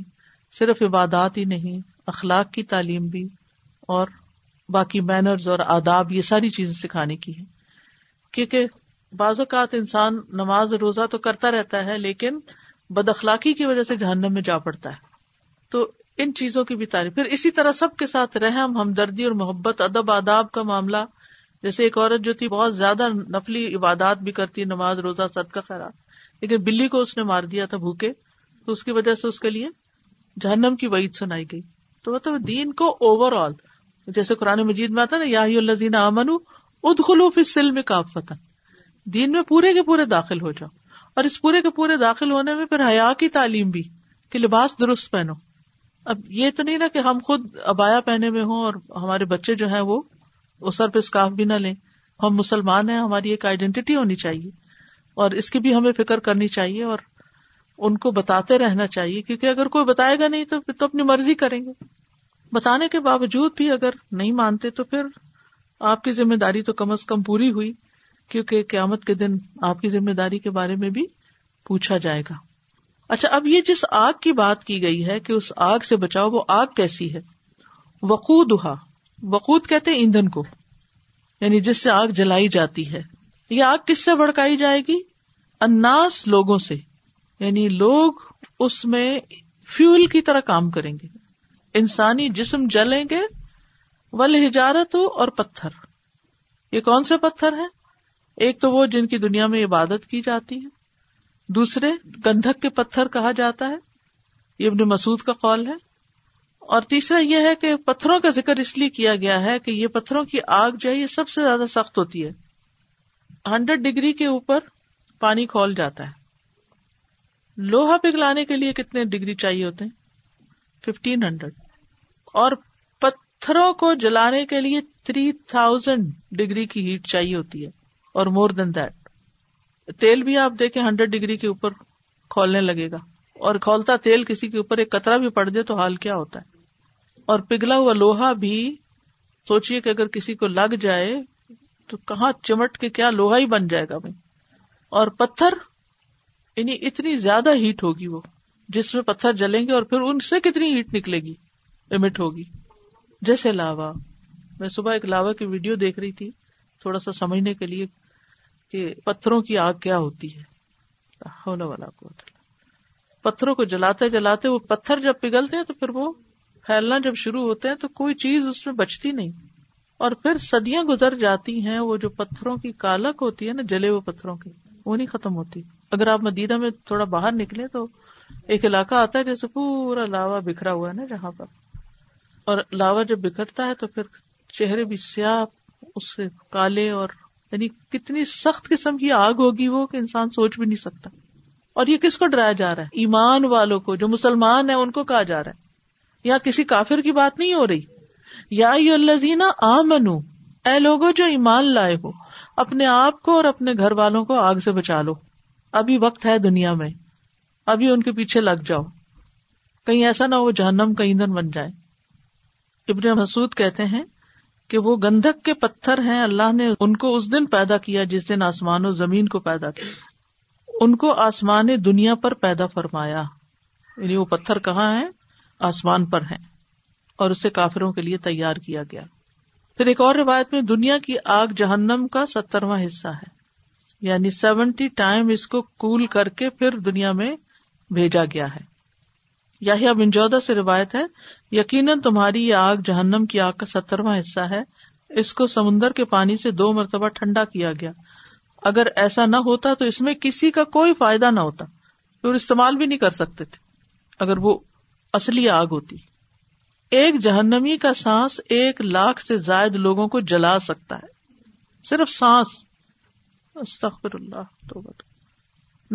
صرف عبادات ہی نہیں، اخلاق کی تعلیم بھی اور باقی مینرز اور آداب، یہ ساری چیزیں سکھانے کی ہے کیونکہ بعض اوقات انسان نماز، روزہ تو کرتا رہتا ہے، لیکن بد اخلاقی کی وجہ سے جہنم میں جا پڑتا ہے۔ تو ان چیزوں کی بھی تعریف۔ پھر اسی طرح سب کے ساتھ رحم، ہمدردی اور محبت، ادب، آداب کا معاملہ۔ جیسے ایک عورت جو تھی، بہت زیادہ نفلی عبادات بھی کرتی، نماز، روزہ سد کا خیرات۔ لیکن بلی کو اس نے مار دیا تھا بھوکے، تو اس کی وجہ سے اس کے لیے جہنم کی وعید سنائی گئی۔ تو مطلب دین کو اوور آل جیسے قرآن مجید میں آتا نا، یا الزین امن اد خلوف اس سل میں فتح دین میں پورے کے پورے داخل ہو جاؤ۔ اور اس پورے کے پورے داخل ہونے میں پھر حیا کی تعلیم بھی، کہ لباس درست پہنو۔ اب یہ تو نہیں نا کہ ہم خود ابایا پہنے میں ہوں اور ہمارے بچے جو ہیں وہ سر پہ اسکاف بھی نہ لیں۔ ہم مسلمان ہیں، ہماری ایک آئیڈینٹی ہونی چاہیے اور اس کی بھی ہمیں فکر کرنی چاہیے اور ان کو بتاتے رہنا چاہیے۔ کیونکہ اگر کوئی بتائے گا نہیں تو پھر تو اپنی مرضی کریں گے۔ بتانے کے باوجود بھی اگر نہیں مانتے تو پھر آپ کی ذمہ داری تو کم از کم پوری ہوئی۔ کیونکہ قیامت کے دن آپ کی ذمہ داری کے بارے میں بھی پوچھا جائے گا۔ اچھا اب یہ جس آگ کی بات کی گئی ہے کہ اس آگ سے بچاؤ، وہ آگ کیسی ہے؟ وقود وقود کہتے ہیں ایندھن کو یعنی جس سے آگ جلائی جاتی ہے۔ یہ آگ کس سے بڑکائی جائے گی؟ اناس لوگوں سے یعنی لوگ اس میں فیول کی طرح کام کریں گے۔ انسانی جسم جلیں گے ول ہجارت ہو اور پتھر۔ یہ کون سے پتھر ہیں؟ ایک تو وہ جن کی دنیا میں عبادت کی جاتی ہے۔ دوسرے گندھک کے پتھر کہا جاتا ہے، یہ ابن مسعود کا قول ہے۔ اور تیسرا یہ ہے کہ پتھروں کا ذکر اس لیے کیا گیا ہے کہ یہ پتھروں کی آگ جو ہے یہ سب سے زیادہ سخت ہوتی ہے۔ ہنڈریڈ ڈگری کے اوپر پانی کھول جاتا ہے۔ لوہا پگلانے کے لیے کتنے ڈگری چاہیے ہوتے ہیں؟ ففٹین ہنڈریڈ اور پتھروں کو جلانے کے لیے تھری تھاؤزینڈ ڈگری کی ہیٹ چاہیے ہوتی ہے، اور مور دین دیٹ تیل بھی آپ دیکھیں ہنڈریڈ ڈگری کے اوپر کھولنے لگے گا۔ اور کھولتا تیل کسی کے اوپر، ایک کترا بھی پڑ جائے تو حال کیا ہوتا ہے۔ اور پگھلا ہوا لوہا بھی سوچیے کہ اگر کسی کو لگ جائے تو کہاں چمٹ کے کیا لوہا ہی بن جائے گا بھائی۔ اور پتھر یعنی اتنی زیادہ ہیٹ ہوگی وہ، جس میں پتھر جلیں گے اور پھر ان سے کتنی ہیٹ نکلے گی امٹ ہوگی۔ جیسے لاوا، میں صبح ایک لاوا کی ویڈیو دیکھ رہی تھی، تھوڑا سا سمجھنے کے لیے کہ پتھروں کی آگ کیا ہوتی ہے؟ والا کو پتھروں کو جلاتے جلاتے وہ پتھر جب پگھلتے ہیں تو پھر وہ پھیلنا جب شروع ہوتے ہیں تو کوئی چیز اس میں بچتی نہیں۔ اور پھر صدیاں گزر جاتی ہیں، وہ جو پتھروں کی کالک ہوتی ہے نا، جلے ہوئے پتھروں کی، وہ نہیں ختم ہوتی۔ اگر آپ مدینہ میں تھوڑا باہر نکلے تو ایک علاقہ آتا ہے جیسے پورا لاوا بکھرا ہوا ہے نا جہاں پر۔ اور لاوا جب بکھرتا ہے تو پھر چہرے بھی سیاہ، اس سے کالے اور یعنی کتنی سخت قسم کی آگ ہوگی وہ کہ انسان سوچ بھی نہیں سکتا۔ اور یہ کس کو ڈرایا جا رہا ہے؟ ایمان والوں کو، جو مسلمان ہیں، ان کو کہا جا رہا ہے۔ یا کسی کافر کی بات نہیں ہو رہی؟ یا الزین آ منو اے لوگو جو ایمان لائے ہو، اپنے آپ کو اور اپنے گھر والوں کو آگ سے بچا لو۔ ابھی وقت ہے دنیا میں، ابھی ان کے پیچھے لگ جاؤ۔ کہیں ایسا نہ ہو جہنم کا ایندھن بن جائے۔ ابن مسعود کہتے ہیں کہ وہ گندھک کے پتھر ہیں، اللہ نے ان کو اس دن پیدا کیا جس دن آسمان و زمین کو پیدا کیا۔ ان کو آسمان دنیا پر پیدا فرمایا۔ یعنی وہ پتھر کہاں ہے آسمان پر ہیں۔ اور اسے کافروں کے لیے تیار کیا گیا۔ پھر ایک اور روایت میں دنیا کی آگ جہنم کا سترواں حصہ ہے۔ یعنی سیونٹی ٹائم اس کو کول کر کے پھر دنیا میں بھیجا گیا ہے۔ یا بنجودا سے روایت ہے، یقیناً تمہاری یہ آگ جہنم کی آگ کا سترواں حصہ ہے۔ اس کو سمندر کے پانی سے دو مرتبہ ٹھنڈا کیا گیا۔ اگر ایسا نہ ہوتا تو اس میں کسی کا کوئی فائدہ نہ ہوتا اور استعمال بھی نہیں کر سکتے تھے۔ اگر وہ اصلی آگ ہوتی۔ ایک جہنمی کا سانس ایک لاکھ سے زائد لوگوں کو جلا سکتا ہے۔ صرف سانس۔ استغفر اللہ تو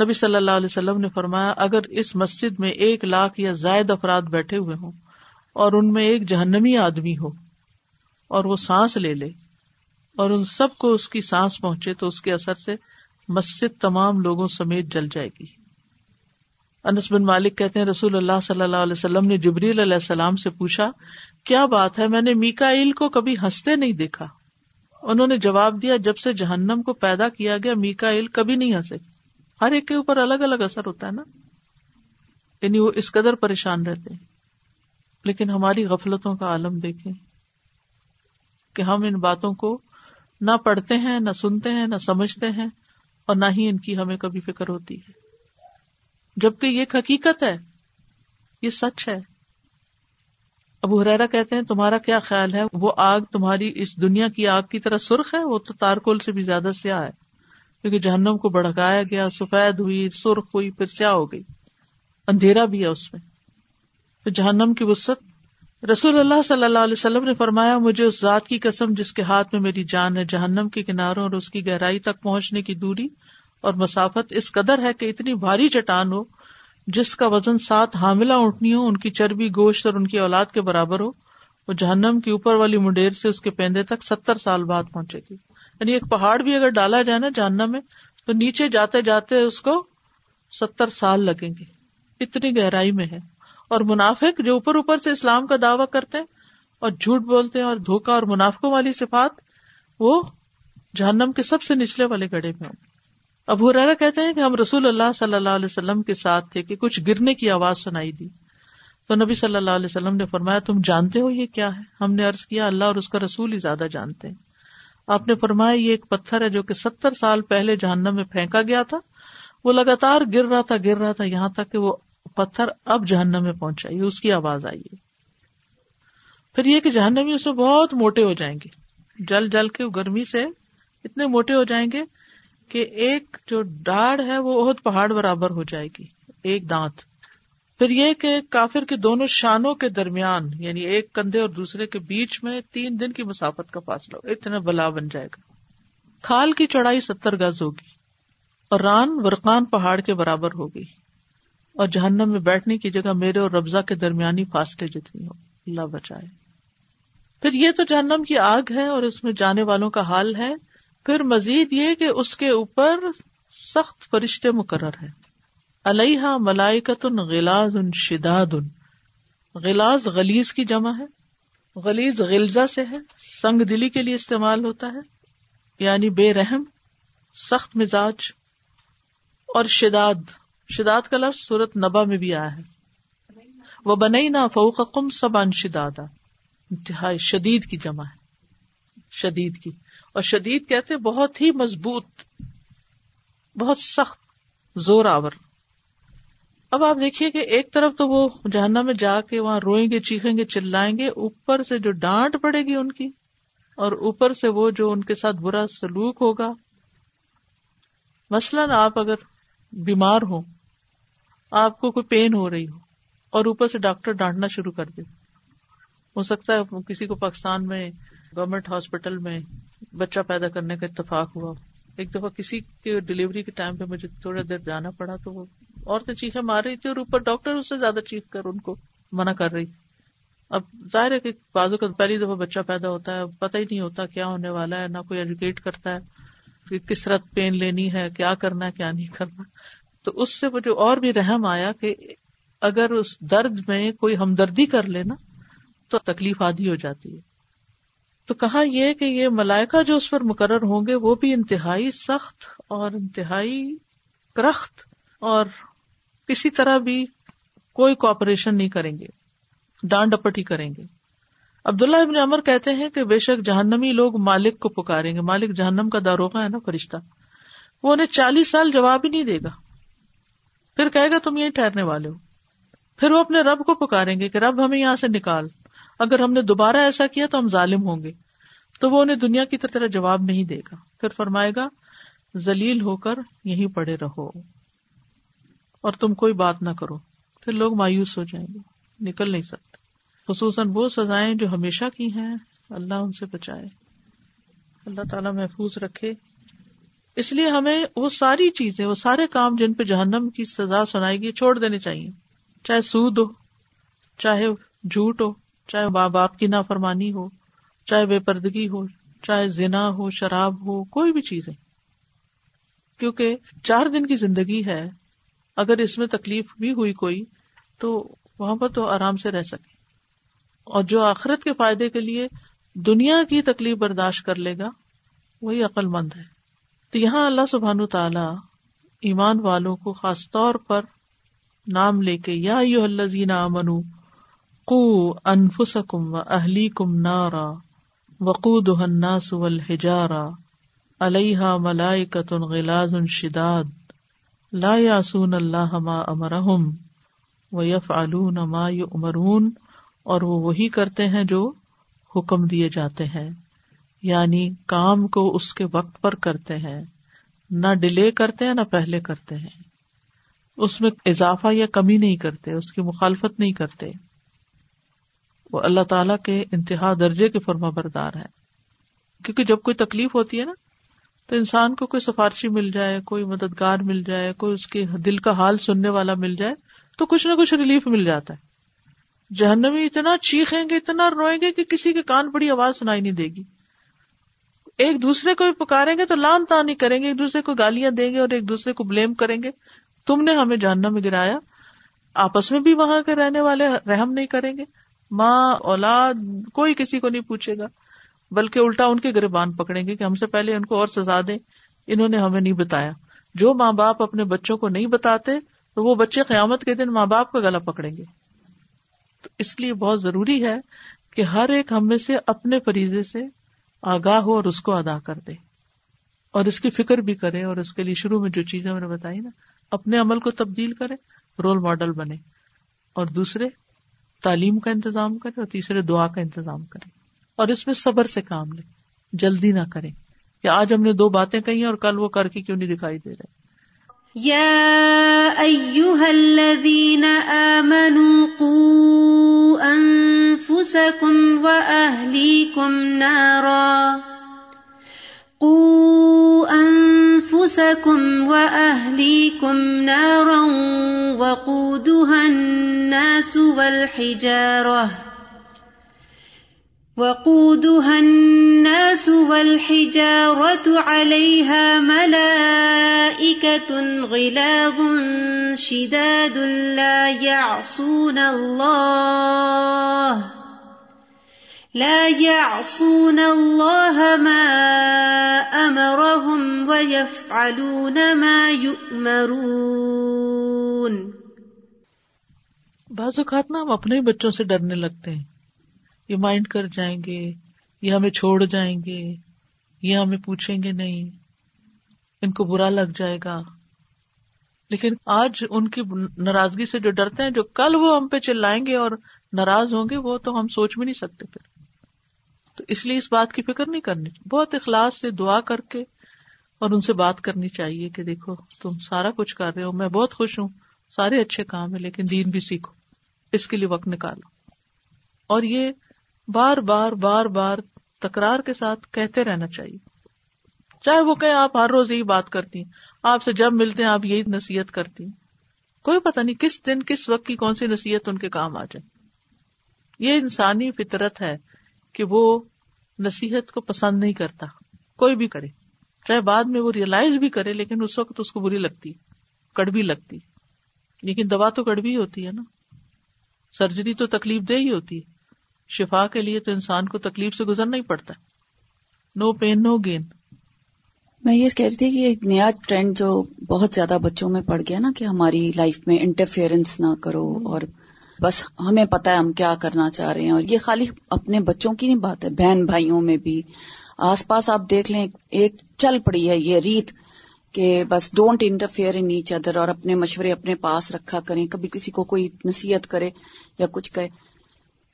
نبی صلی اللہ علیہ وسلم نے فرمایا، اگر اس مسجد میں ایک لاکھ یا زائد افراد بیٹھے ہوئے ہوں اور ان میں ایک جہنمی آدمی ہو اور وہ سانس لے لے اور ان سب کو اس کی سانس پہنچے تو اس کے اثر سے مسجد تمام لوگوں سمیت جل جائے گی۔ انس بن مالک کہتے ہیں، رسول اللہ صلی اللہ علیہ وسلم نے جبریل علیہ السلام سے پوچھا، کیا بات ہے؟ میں نے میکا کو کبھی ہنستے نہیں دیکھا۔ انہوں نے جواب دیا، جب سے جہنم کو پیدا کیا گیا میکا کبھی نہیں ہنسے۔ ہر ایک کے اوپر الگ الگ اثر ہوتا ہے نا۔ یعنی وہ اس قدر پریشان رہتے ہیں۔ لیکن ہماری غفلتوں کا عالم دیکھیں کہ ہم ان باتوں کو نہ پڑھتے ہیں، نہ سنتے ہیں، نہ سمجھتے ہیں اور نہ ہی ان کی ہمیں کبھی فکر ہوتی ہے۔ جبکہ یہ حقیقت ہے، یہ سچ ہے۔ ابو حرا کہتے ہیں، تمہارا کیا خیال ہے؟ وہ آگ تمہاری اس دنیا کی آگ کی طرح سرخ ہے، وہ تو تارکول سے بھی زیادہ سیاہ ہے۔ کیونکہ جہنم کو بڑھکایا گیا، سفید ہوئی، سرخ ہوئی، پھر سیاہ ہو گئی، اندھیرا بھی ہے اس میں۔ تو جہنم کی وسط رسول اللہ صلی اللہ علیہ وسلم نے فرمایا، مجھے اس ذات کی قسم جس کے ہاتھ میں میری جان ہے، جہنم کے کناروں اور اس کی گہرائی تک پہنچنے کی دوری اور مسافت اس قدر ہے کہ اتنی بھاری چٹان ہو، جس کا وزن سات حاملہ اونٹنی ہو، ان کی چربی، گوشت اور ان کی اولاد کے برابر ہو وہ جہنم کی اوپر والی منڈیر سے اس کے پیندے تک ستر سال بعد پہنچے گی۔ یعنی ایک پہاڑ بھی اگر ڈالا جائے نا جہنم میں، تو نیچے جاتے جاتے اس کو ستر سال لگیں گے۔ اتنی گہرائی میں ہے۔ اور منافق جو اوپر اوپر سے اسلام کا دعوی کرتے ہیں اور جھوٹ بولتے ہیں اور دھوکا اور منافقوں والی صفات، وہ جہنم کے سب سے نچلے والے گڑے میں ہوں اب ہرارا کہتے ہیں کہ ہم رسول اللہ صلی اللہ علیہ وسلم کے ساتھ تھے کہ کچھ گرنے کی آواز سنائی دی۔ تو نبی صلی اللہ علیہ وسلم نے فرمایا، تم جانتے ہو یہ کیا ہے؟ ہم نے ارض کیا، اللہ اور اس کا رسول ہی زیادہ جانتے ہیں۔ آپ نے فرمایا، یہ ایک پتھر ہے جو کہ ستر سال پہلے جہنم میں پھینکا گیا تھا۔ وہ لگاتار گر رہا تھا، گر رہا تھا، یہاں تک کہ وہ پتھر اب جہنم میں پہنچا یہ اس کی آواز آئی ہے۔ پھر یہ کہ جہنمی اس میں بہت موٹے ہو جائیں گے۔ جل جل کے گرمی سے اتنے موٹے ہو جائیں گے کہ ایک جو ڈاڑ ہے، وہ بہت پہاڑ برابر ہو جائے گی۔ ایک دانت۔ پھر یہ کہ کافر کے دونوں شانوں کے درمیان یعنی ایک کندھے اور دوسرے کے بیچ میں تین دن کی مسافت کا فاصلہ، اتنا بلا بن جائے گا۔ کھال کی چوڑائی ستر گز ہوگی اور ران ورقان پہاڑ کے برابر ہوگی اور جہنم میں بیٹھنے کی جگہ میرے اور ربضا کے درمیانی فاصلے جتنی ہو اللہ بچائے۔ پھر یہ تو جہنم کی آگ ہے اور اس میں جانے والوں کا حال ہے۔ پھر مزید یہ کہ اس کے اوپر سخت فرشتے مقرر ہے علیہ ملائکت غلاز ان شداد ان غلاز غلیز کی جمع ہے۔ غلیز غلزہ سے ہے۔ سنگ دلی کے لیے استعمال ہوتا ہے۔ یعنی بے رحم، سخت مزاج اور شداد۔ شداد کا لفظ سورت نبا میں بھی آیا ہے۔ وہ بنئی نہ فوق کم سب انشدادا انتہائی شدید کی جمع ہے۔ شدید کی۔ اور شدید کہتے بہت ہی مضبوط، بہت سخت، زور آور۔ اب آپ دیکھیے کہ ایک طرف تو وہ جہنم میں جا کے وہاں روئیں گے، چیخیں گے، چلائیں گے، اوپر سے جو ڈانٹ پڑے گی ان کی، اور اوپر سے وہ جو ان کے ساتھ برا سلوک ہوگا۔ مثلاً آپ اگر بیمار ہو آپ کو کوئی پین ہو رہی ہو، اور اوپر سے ڈاکٹر ڈانٹنا شروع کر دے۔ ہو سکتا ہے کسی کو پاکستان میں، گورنمنٹ ہاسپٹل میں بچہ پیدا کرنے کا اتفاق ہوا ایک دفعہ کسی کے ڈلیوری کے ٹائم پہ مجھے تھوڑا دیر جانا پڑا تو وہ عورتیں چیخیں مار رہی تھی اور اوپر ڈاکٹر اس سے زیادہ چیخ کر ان کو منع کر رہی۔ اب ظاہر ہے کہ بازو کا پہلی دفعہ بچہ پیدا ہوتا ہے، پتہ ہی نہیں ہوتا کیا ہونے والا ہے، نہ کوئی ایجوکیٹ کرتا ہے کہ کس طرح پین لینی ہے، کیا کرنا ہے، کیا نہیں کرنا۔ تو اس سے مجھے اور بھی رحم آیا کہ اگر اس درد میں کوئی ہمدردی کر لینا تو تکلیف آدھی ہو جاتی ہے۔ تو کہا یہ کہ یہ ملائکہ جو اس پر مقرر ہوں گے وہ بھی انتہائی سخت اور انتہائی کرخت اور کسی طرح بھی کوئی کوپریشن نہیں کریں گے، ڈانڈ ڈپٹ ہی کریں گے۔ عبداللہ ابن عمر کہتے ہیں کہ بے شک جہنمی لوگ مالک کو پکاریں گے، مالک جہنم کا داروغہ ہے نا فرشتہ۔ وہ انہیں چالیس سال جواب ہی نہیں دے گا۔ پھر کہے گا تم یہی ٹھہرنے والے ہو۔ پھر وہ اپنے رب کو پکاریں گے کہ رب ہمیں یہاں سے نکال۔ اگر ہم نے دوبارہ ایسا کیا تو ہم ظالم ہوں گے۔ تو وہ انہیں دنیا کی طرح جواب نہیں دے گا۔ پھر فرمائے گا زلیل ہو کر یہیں پڑے رہو۔ اور تم کوئی بات نہ کرو۔ پھر لوگ مایوس ہو جائیں گے۔ نکل نہیں سکتے۔ خصوصاً وہ سزائیں جو ہمیشہ کی ہیں، اللہ ان سے بچائے۔ اللہ تعالیٰ محفوظ رکھے۔ اس لیے ہمیں وہ ساری چیزیں، وہ سارے کام جن پہ جہنم کی سزا سنائے گی چھوڑ دینے چاہیے۔ چاہے سود ہو، چاہے جھوٹ ہو چاہے ماں باپ کی نافرمانی ہو، چاہے بے پردگی ہو، چاہے زنا ہو، شراب ہو، کوئی بھی چیز ہے کیونکہ چار دن کی زندگی ہے، اگر اس میں تکلیف بھی ہوئی کوئی، تو وہاں پر تو آرام سے رہ سکے۔ اور جو آخرت کے فائدے کے لیے دنیا کی تکلیف برداشت کر لے گا، وہی عقل مند ہے۔ تو یہاں اللہ سبحان تعالی ایمان والوں کو خاص طور پر نام لے کے یا یو اللہ زینا منو کو انفسکم و اہلی کم نارا وقود الناس والحجارا علیہ ملائکت غلاز شداد لا یاسون اللہ ما امرہم و یف ما یؤمرون اور وہ وہی کرتے ہیں جو حکم دیے جاتے ہیں یعنی کام کو اس کے وقت پر کرتے ہیں نہ ڈیلے کرتے ہیں نہ پہلے کرتے ہیں اس میں اضافہ یا کمی نہیں کرتے اس کی مخالفت نہیں کرتے وہ اللہ تعالی کے انتہا درجے کے فرما بردار ہے کیونکہ جب کوئی تکلیف ہوتی ہے نا، تو انسان کو کوئی سفارشی مل جائے، کوئی مددگار مل جائے، کوئی اس کے دل کا حال سننے والا مل جائے، تو کچھ نہ کچھ ریلیف مل جاتا ہے۔ جہنمی اتنا چیخیں گے، اتنا روئیں گے کہ کسی کے کان بڑی آواز سنائی نہیں دے گی۔ ایک دوسرے کو بھی پکاریں گے تو لان تان ہی کریں گے، ایک دوسرے کو گالیاں دیں گے اور ایک دوسرے کو بلیم کریں گے۔ تم نے ہمیں جہنم میں گرایا، آپس میں بھی وہاں کے رہنے والے رحم نہیں کریں گے۔ ماں، اولاد، کوئی کسی کو نہیں پوچھے گا، بلکہ الٹا ان کے گربان پکڑیں گے کہ ہم سے پہلے ان کو اور سزا دیں۔ انہوں نے ہمیں نہیں بتایا۔ جو ماں باپ اپنے بچوں کو نہیں بتاتے، تو وہ بچے قیامت کے دن ماں باپ کا گلا پکڑیں گے۔ تو اس لیے بہت ضروری ہے کہ ہر ایک ہم میں سے اپنے فریضے سے آگاہ ہو اور اس کو ادا کر دے۔ اور اس کی فکر بھی کرے اور اس کے لیے شروع میں جو چیزیں میں نے بتائی نا، اپنے عمل کو تبدیل کرے رول ماڈل بنے۔ اور دوسرے تعلیم کا انتظام کرے اور تیسرے دعا کا انتظام کرے اور اس میں صبر سے کام لے، جلدی نہ کرے کہ آج ہم نے دو باتیں کہی ہیں اور کل وہ کر کے کیوں نہیں دکھائی دے رہے؟ يا أيها الذين آمنوا قوا أنفسكم وأهليكم نارا قوا أنفسكم وأهليكم نارا وقودها الناس والحجارة وقودها الناس والحجارة عليها ملائكة غلاظ شداد لا يعصون الله لا يعصون الله ما أمرهم ويفعلون ما يؤمرون. بعض اوقات نا ہم اپنے بچوں سے ڈرنے لگتے ہیں. یہ مائنڈ کر جائیں گے، یہ ہمیں چھوڑ جائیں گے، یہ ہمیں پوچھیں گے نہیں. ان کو برا لگ جائے گا. لیکن آج ان کی ناراضگی سے جو ڈرتے ہیں، جو کل وہ ہم پہ چلائیں گے اور ناراض ہوں گے، وہ تو ہم سوچ بھی نہیں سکتے پھر. تو اس لیے اس بات کی فکر نہیں کرنی۔ بہت اخلاص سے دعا کر کے اور ان سے بات کرنی چاہیے کہ دیکھو تم سارا کچھ کر رہے ہو، میں بہت خوش ہوں، سارے اچھے کام ہے لیکن دین بھی سیکھو۔ اس کے لیے وقت نکالو۔ اور یہ بار بار بار بار تکرار کے ساتھ کہتے رہنا چاہیے۔ چاہے وہ کہ آپ ہر روز یہی بات کرتی ہیں، آپ سے جب ملتے ہیں، آپ یہی نصیحت کرتی ہیں۔ کوئی پتہ نہیں کس دن، کس وقت کی کون سی نصیحت ان کے کام آ جائے۔ یہ انسانی فطرت ہے۔ کہ وہ نصیحت کو پسند نہیں کرتا، کوئی بھی کرے۔ چاہے بعد میں وہ ریئلائز بھی کرے، لیکن اس وقت اس کو بری لگتی، کڑوی لگتی۔ لیکن دوا تو کڑوی ہوتی ہے نا۔ سرجری تو تکلیف دہ ہی ہوتی ہے۔ شفا کے لیے تو انسان کو تکلیف سے گزرنا ہی پڑتا ہے۔ نو پین نو گین میں یہ کہہ رہی تھی کہ ایک نیا ٹرینڈ جو بہت زیادہ بچوں میں پڑ گیا نا، کہ ہماری لائف میں انٹرفیئرنس نہ کرو اور بس ہمیں پتا ہے ہم کیا کرنا چاہ رہے ہیں۔ اور یہ خالی اپنے بچوں کی نہیں بات ہے، بہن بھائیوں میں بھی۔ آس پاس آپ دیکھ لیں، ایک چل پڑی ہے یہ ریت کہ بس don't interfere in each other اور اپنے مشورے اپنے پاس رکھا کریں۔ کبھی کسی کو کوئی نصیحت کرے یا کچھ کرے۔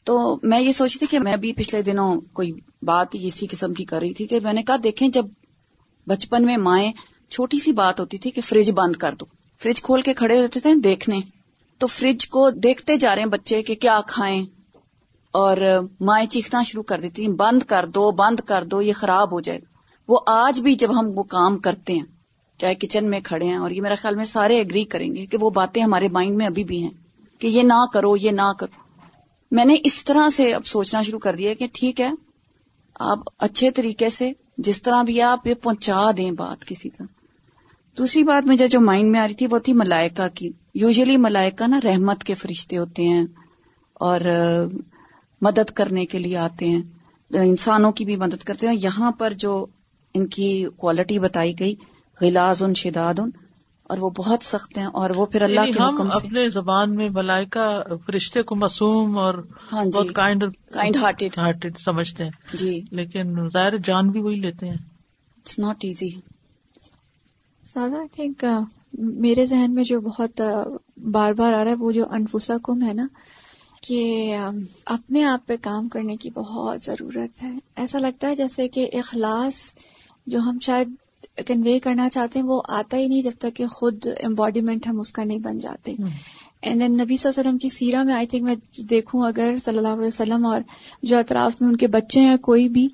تو میں یہ سوچی تھی کہ میں بھی پچھلے دنوں کوئی بات اسی قسم کی کر رہی تھی کہ میں نے کہا، دیکھیں جب بچپن میں مائیں چھوٹی سی بات ہوتی تھی کہ فریج بند کر دو۔ فریج کھول کے کھڑے رہتے تھے، دیکھنے۔ تو فریج کو دیکھتے جا رہے ہیں بچے کہ کیا کھائیں۔ اور مائیں چیخنا شروع کر دیتی ہیں، بند کر دو، بند کر دو، یہ خراب ہو جائے۔ وہ آج بھی جب ہم وہ کام کرتے ہیں، چاہے کچن میں کھڑے ہیں، اور یہ میرا خیال میں سارے اگری کریں گے کہ وہ باتیں ہمارے مائنڈ میں ابھی بھی ہیں کہ یہ نہ کرو، یہ نہ کرو۔ میں نے اس طرح سے اب سوچنا شروع کر دیا کہ ٹھیک ہے، آپ اچھے طریقے سے جس طرح بھی آپ یہ پہنچا دیں بات کسی طرح۔ دوسری بات مجھے جو مائنڈ میں آ رہی تھی وہ تھی ملائکہ کی۔ یوزلی ملائکہ نا رحمت کے فرشتے ہوتے ہیں اور مدد کرنے کے لیے آتے ہیں۔ انسانوں کی بھی مدد کرتے ہیں۔ یہاں پر جو ان کی کوالٹی بتائی گئی غلاز ان شداد ان اور وہ بہت سخت ہیں اور وہ پھر اللہ یعنی کے ہم حکم سے۔ اپنے زبان میں ملائکہ فرشتے کو معصوم اور ہاں جی۔ بہت کائنڈ کائنڈ ہارٹیڈ ہارٹیڈ سمجھتے ہیں۔ جی۔ لیکن ظاہر جان بھی وہی لیتے ہیں۔ اٹس ناٹ ایزی سادہ آئی تھنک میرے ذہن میں جو بہت بار بار آ رہا ہے وہ جو انفسا کم ہے نا کہ اپنے آپ پہ کام کرنے کی بہت ضرورت ہے۔ ایسا لگتا ہے جیسے کہ اخلاص جو ہم شاید کنوے کرنا چاہتے ہیں وہ آتا ہی نہیں جب تک کہ خود امبوڈیمنٹ ہم اس کا نہیں بن جاتے۔ اینڈ دین نبی صلی اللہ علیہ وسلم کی سیرہ میں آئی تھنک میں دیکھوں اگر صلی اللہ علیہ وسلم اور جو اطراف میں ان کے بچے ہیں کوئی بھی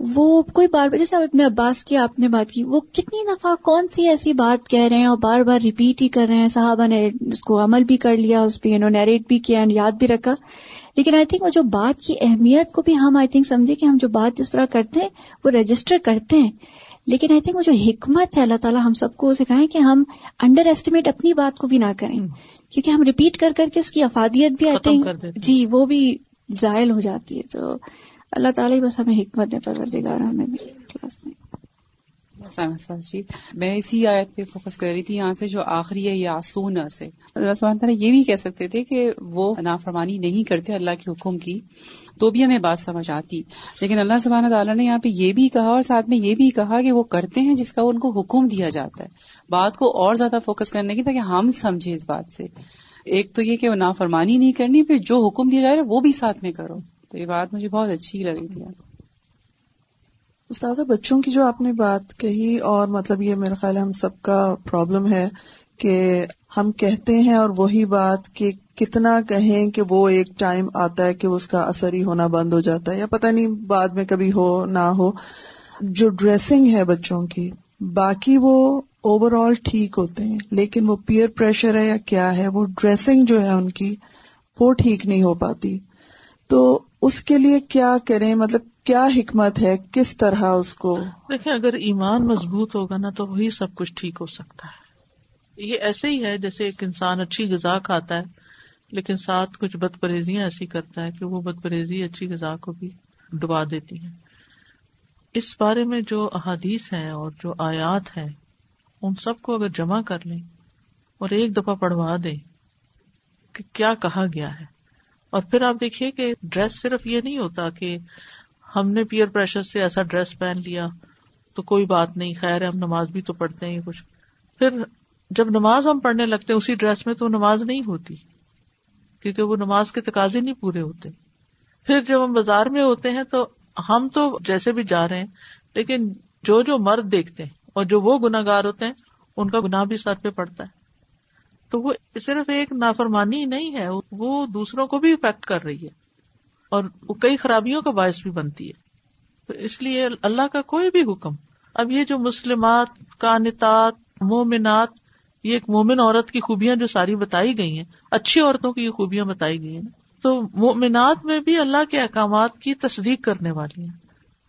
وہ کوئی بار بار جیسے اپنے عباس کی آپ نے بات کی وہ کتنی دفعہ کون سی ایسی بات کہہ رہے ہیں اور بار بار ریپیٹ ہی کر رہے ہیں۔ صحابہ نے اس کو عمل بھی کر لیا اس پہ انہوں نیریٹ بھی کیا یاد بھی رکھا۔ لیکن آئی تھنک وہ جو بات کی اہمیت کو بھی ہم آئی تھنک سمجھے کہ ہم جو بات جس طرح کرتے ہیں وہ رجسٹر کرتے ہیں۔ لیکن آئی تھنک وہ جو حکمت ہے اللہ تعالیٰ ہم سب کو سکھائیں کہ ہم انڈر ایسٹیمیٹ اپنی بات کو بھی نہ کریں۔ کیونکہ ہم ریپیٹ کر کر کے اس کی افادیت بھی آئی تھنک۔ جی وہ بھی زائل ہو جاتی ہے۔ تو اللہ تعالیٰ ہی بس ہمیں حکمت دے، پروردگار ہمیں بھی کلاس دیں جی میں اسی آیت پہ فوکس کر رہی تھی، یہاں سے جو آخری ہے یاسون سے۔ اللہ سبحانہ تعالیٰ یہ بھی کہہ سکتے تھے کہ وہ نافرمانی نہیں کرتے اللہ کے حکم کی، تو بھی ہمیں بات سمجھ آتی۔ لیکن اللہ سبحانہ تعالیٰ نے یہاں پہ یہ بھی کہا اور ساتھ میں یہ بھی کہا کہ وہ کرتے ہیں جس کا ان کو حکم دیا جاتا ہے۔ بات کو اور زیادہ فوکس کرنے کی تاکہ ہم سمجھے اس بات سے۔ ایک تو یہ کہ وہ نافرمانی نہیں کرنی، پھر جو حکم دیا جائے وہ بھی ساتھ میں کرو۔ تو یہ بات مجھے بہت اچھی لگی تھی۔ استاد بچوں کی جو آپ نے بات کہی، اور مطلب یہ میرا خیال ہے ہم سب کا پرابلم ہے کہ ہم کہتے ہیں اور وہی بات کہ کتنا کہیں کہ وہ ایک ٹائم آتا ہے کہ اس کا اثر ہی ہونا بند ہو جاتا ہے، یا پتہ نہیں بعد میں کبھی ہو نہ ہو۔ جو ڈریسنگ ہے بچوں کی، باقی وہ اوور آل ٹھیک ہوتے ہیں، لیکن وہ پیئر پریشر ہے یا کیا ہے، وہ ڈریسنگ جو ہے ان کی، وہ ٹھیک نہیں ہو پاتی۔ تو اس کے لیے کیا کریں؟ مطلب کیا حکمت ہے؟ کس طرح اس کو؟ دیکھیں، اگر ایمان مضبوط ہوگا نا تو وہی سب کچھ ٹھیک ہو سکتا ہے۔ یہ ایسے ہی ہے جیسے ایک انسان اچھی غذا کھاتا ہے، لیکن ساتھ کچھ بد پرہیزیاں ایسی کرتا ہے کہ وہ بد پرہیزی اچھی غذا کو بھی ڈبا دیتی ہیں۔ اس بارے میں جو احادیث ہیں اور جو آیات ہیں، ان سب کو اگر جمع کر لیں اور ایک دفعہ پڑھوا دیں کہ کیا کہا گیا ہے۔ اور پھر آپ دیکھیے کہ ڈریس صرف یہ نہیں ہوتا کہ ہم نے پیئر پریشر سے ایسا ڈریس پہن لیا تو کوئی بات نہیں، خیر ہے، ہم نماز بھی تو پڑھتے ہیں کچھ۔ پھر جب نماز ہم پڑھنے لگتے ہیں، اسی ڈریس میں تو نماز نہیں ہوتی، کیونکہ وہ نماز کے تقاضے نہیں پورے ہوتے۔ پھر جب ہم بازار میں ہوتے ہیں تو ہم تو جیسے بھی جا رہے ہیں، لیکن جو جو مرد دیکھتے ہیں اور جو وہ گناگار ہوتے ہیں، ان کا گناہ بھی سر پہ پڑتا ہے۔ تو وہ صرف ایک نافرمانی نہیں ہے، وہ دوسروں کو بھی افیکٹ کر رہی ہے۔ اور وہ کئی خرابیوں کا باعث بھی بنتی ہے۔ تو اس لیے اللہ کا کوئی بھی حکم، اب یہ جو مسلمات کانتات مومنات، یہ ایک مومن عورت کی خوبیاں جو ساری بتائی گئی ہیں، اچھی عورتوں کی یہ خوبیاں بتائی گئی ہیں، تو مومنات میں بھی اللہ کے احکامات کی تصدیق کرنے والی ہیں۔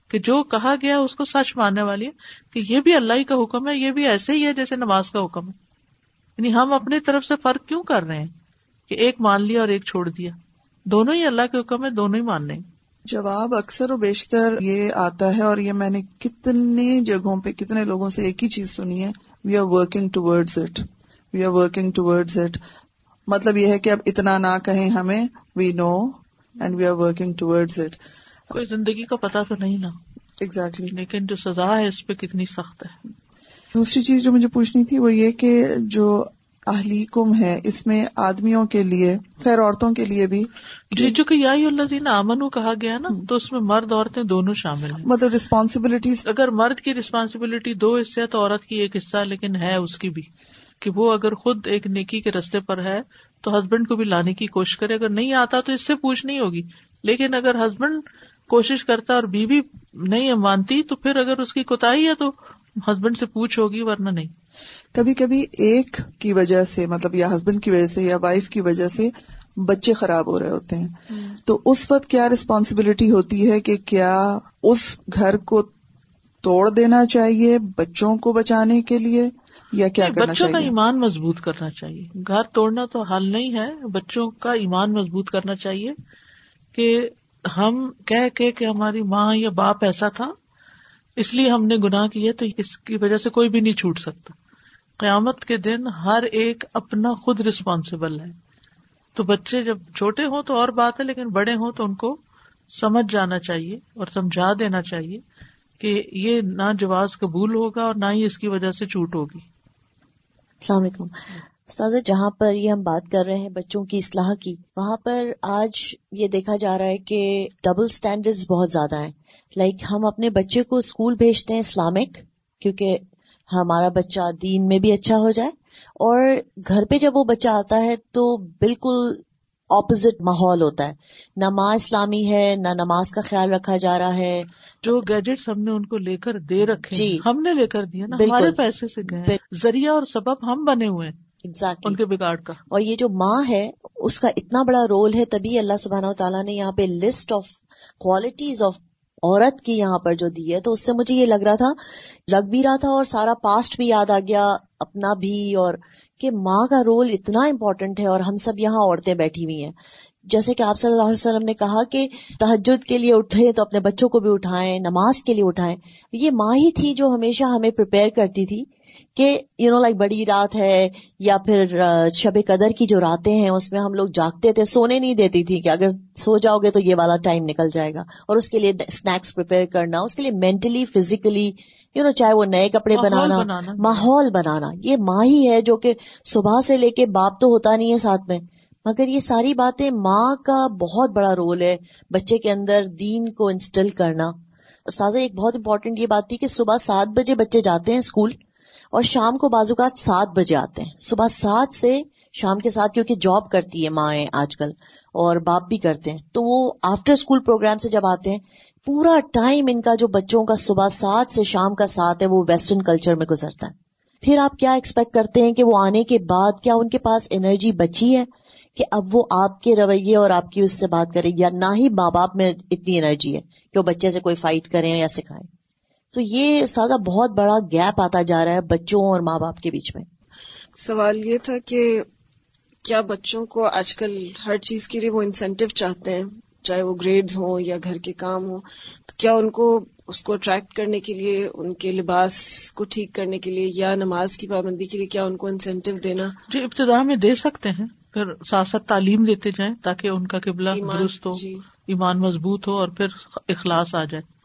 کہ جو کہا گیا اس کو سچ ماننے والی ہے کہ یہ بھی اللہ ہی کا حکم ہے، یہ بھی ایسے ہی ہے جیسے نماز کا حکم ہے۔ یعنی ہم اپنی طرف سے فرق کیوں کر رہے ہیں کہ ایک مان لیا اور ایک چھوڑ دیا؟ دونوں ہی اللہ کے حکم ہے دونوں ہی ماننے جواب اکثر و بیشتر یہ آتا ہے اور یہ میں نے کتنی جگہوں پہ کتنے لوگوں سے ایک ہی چیز سنی ہے we are working towards it we are working towards it مطلب یہ ہے کہ اب اتنا نہ کہیں ہمیں we know and we are working towards it کوئی زندگی کا پتا تو نہیں نا۔ ایگزیکٹلی لیکن جو سزا ہے اس پہ کتنی سخت ہے۔ دوسری چیز جو مجھے پوچھنی تھی وہ یہ کہ جو اہلی کم ہے اس میں آدمیوں کے لیے خیر عورتوں کے لیے بھی جی جو کہ یائی اللہ امن کہا گیا نا تو اس میں مرد عورتیں دونوں شامل ہیں۔ مطلب ریسپانسبلٹیز اگر مرد کی ریسپانسبلٹی دو حصے تو عورت کی ایک حصہ لیکن ہے اس کی بھی۔ کہ وہ اگر خود ایک نیکی کے رستے پر ہے تو ہسبینڈ کو بھی لانے کی کوشش کرے۔ اگر نہیں آتا تو اس سے پوچھ نہیں ہوگی۔ لیکن اگر ہسبینڈ کوشش کرتا اور بیوی نہیں مانتی تو پھر اگر اس کی کوتا ہے تو ہسبینڈ سے پوچھ ہوگی ورنہ نہیں۔ کبھی کبھی ایک کی وجہ سے مطلب یا ہسبینڈ کی وجہ سے یا وائف کی وجہ سے بچے خراب ہو رہے ہوتے ہیں۔ تو اس وقت کیا ریسپانسبلٹی ہوتی ہے کہ کیا اس گھر کو توڑ دینا چاہیے بچوں کو بچانے کے لیے یا کیا کرنا بچوں کا ایمان مضبوط کرنا چاہیے۔ گھر توڑنا تو حل نہیں ہے بچوں کا ایمان مضبوط کرنا چاہیے کہ ہم کہہ کے کہ ہماری ماں یا باپ ایسا تھا اس لیے ہم نے گناہ کیے تو اس کی وجہ سے کوئی بھی نہیں چھوٹ سکتا۔ قیامت کے دن ہر ایک اپنا خود ریسپانسبل ہے۔ تو بچے جب چھوٹے ہوں تو اور بات ہے، لیکن بڑے ہوں تو ان کو سمجھ جانا چاہیے اور سمجھا دینا چاہیے کہ یہ نہ جواز قبول ہوگا اور نہ ہی اس کی وجہ سے چھوٹ ہوگی۔ السلام علیکم۔ سازا جہاں پر یہ ہم بات کر رہے ہیں بچوں کی اصلاح کی وہاں پر آج یہ دیکھا جا رہا ہے کہ ڈبل اسٹینڈرڈ بہت زیادہ ہیں۔ لائک ہم اپنے بچے کو اسکول بھیجتے ہیں اسلامک کیونکہ ہمارا بچہ دین میں بھی اچھا ہو جائے اور گھر پہ جب وہ بچہ آتا ہے تو بالکل اپوزٹ ماحول ہوتا ہے۔ نہ ماں اسلامی ہے نہ نماز کا خیال رکھا جا رہا ہے۔ جو گیجٹس ہم نے ان کو لے کر دے رکھے جی۔ ہم نے لے کر دیا نا ہمارے پیسے سے گئے ذریعہ اور سبب ہم بنے ہوئے exactly. ان کے بگاڑ کا۔ اور یہ جو ماں ہے اس کا اتنا بڑا رول ہے تبھی اللہ سبحانہ و تعالیٰ نے یہاں پہ لسٹ آف کوالٹیز آف عورت کی یہاں پر جو دی ہے۔ تو اس سے مجھے یہ لگ رہا تھا لگ بھی رہا تھا اور سارا پاسٹ بھی یاد آ گیا اپنا بھی اور کہ ماں کا رول اتنا امپورٹنٹ ہے اور ہم سب یہاں عورتیں بیٹھی ہوئی ہیں۔ جیسے کہ آپ صلی اللہ علیہ وسلم نے کہا کہ تحجد کے لیے اٹھے تو اپنے بچوں کو بھی اٹھائیں نماز کے لیے اٹھائیں۔ یہ ماں ہی تھی جو ہمیشہ ہمیں پریپیئر کرتی تھی۔ کہ یو نو لائک بڑی رات ہے یا پھر شب قدر کی جو راتیں ہیں اس میں ہم لوگ جاگتے تھے سونے نہیں دیتی تھی کہ اگر سو جاؤ گے تو یہ والا ٹائم نکل جائے گا۔ اور اس کے لیے اسنیکس پریپیئر کرنا اس کے لیے مینٹلی فزیکلی یو نو چاہے وہ نئے کپڑے بنانا ماحول بنانا۔ یہ ماں ہی ہے جو کہ صبح سے لے کے باپ تو ہوتا نہیں ہے ساتھ میں۔ مگر یہ ساری باتیں ماں کا بہت بڑا رول ہے بچے کے اندر دین کو انسٹل کرنا۔ سازا ایک بہت امپورٹنٹ یہ بات تھی کہ صبح سات بجے بچے جاتے ہیں اسکول۔ اور شام کو بعض اوقات سات بجے آتے ہیں۔ صبح سات سے شام کے ساتھ کیونکہ جاب کرتی ہے ماں آج کل اور باپ بھی کرتے ہیں۔ تو وہ آفٹر اسکول پروگرام سے جب آتے ہیں، پورا ٹائم ان کا جو بچوں کا صبح سات سے شام کا ساتھ ہے، وہ ویسٹرن کلچر میں گزرتا ہے۔ پھر آپ کیا ایکسپیکٹ کرتے ہیں کہ وہ آنے کے بعد کیا ان کے پاس انرجی بچی ہے؟ کہ اب وہ آپ کے رویے اور آپ کی اس سے بات کرے یا نہ ہی ماں باپ میں اتنی انرجی ہے کہ وہ بچے سے کوئی فائٹ کریں یا سکھائیں۔ تو یہ سادہ بہت بڑا گیپ آتا جا رہا ہے بچوں اور ماں باپ کے بیچ میں۔ سوال یہ تھا کہ کیا بچوں کو آج کل ہر چیز کے لیے وہ انسینٹیو چاہتے ہیں؟ چاہے وہ گریڈز ہوں یا گھر کے کام ہوں۔ تو کیا ان کو اس کو اٹریکٹ کرنے کے لیے ان کے لباس کو ٹھیک کرنے کے لیے یا نماز کی پابندی کے لیے کیا ان کو انسینٹیو دینا؟ جی ابتدا میں دے سکتے ہیں۔ پھر ساتھ ساتھ تعلیم دیتے جائیں تاکہ ان کا قبلہ درست ہو جی۔ ایمان مضبوط ہو اور پھر اخلاص آ جائے۔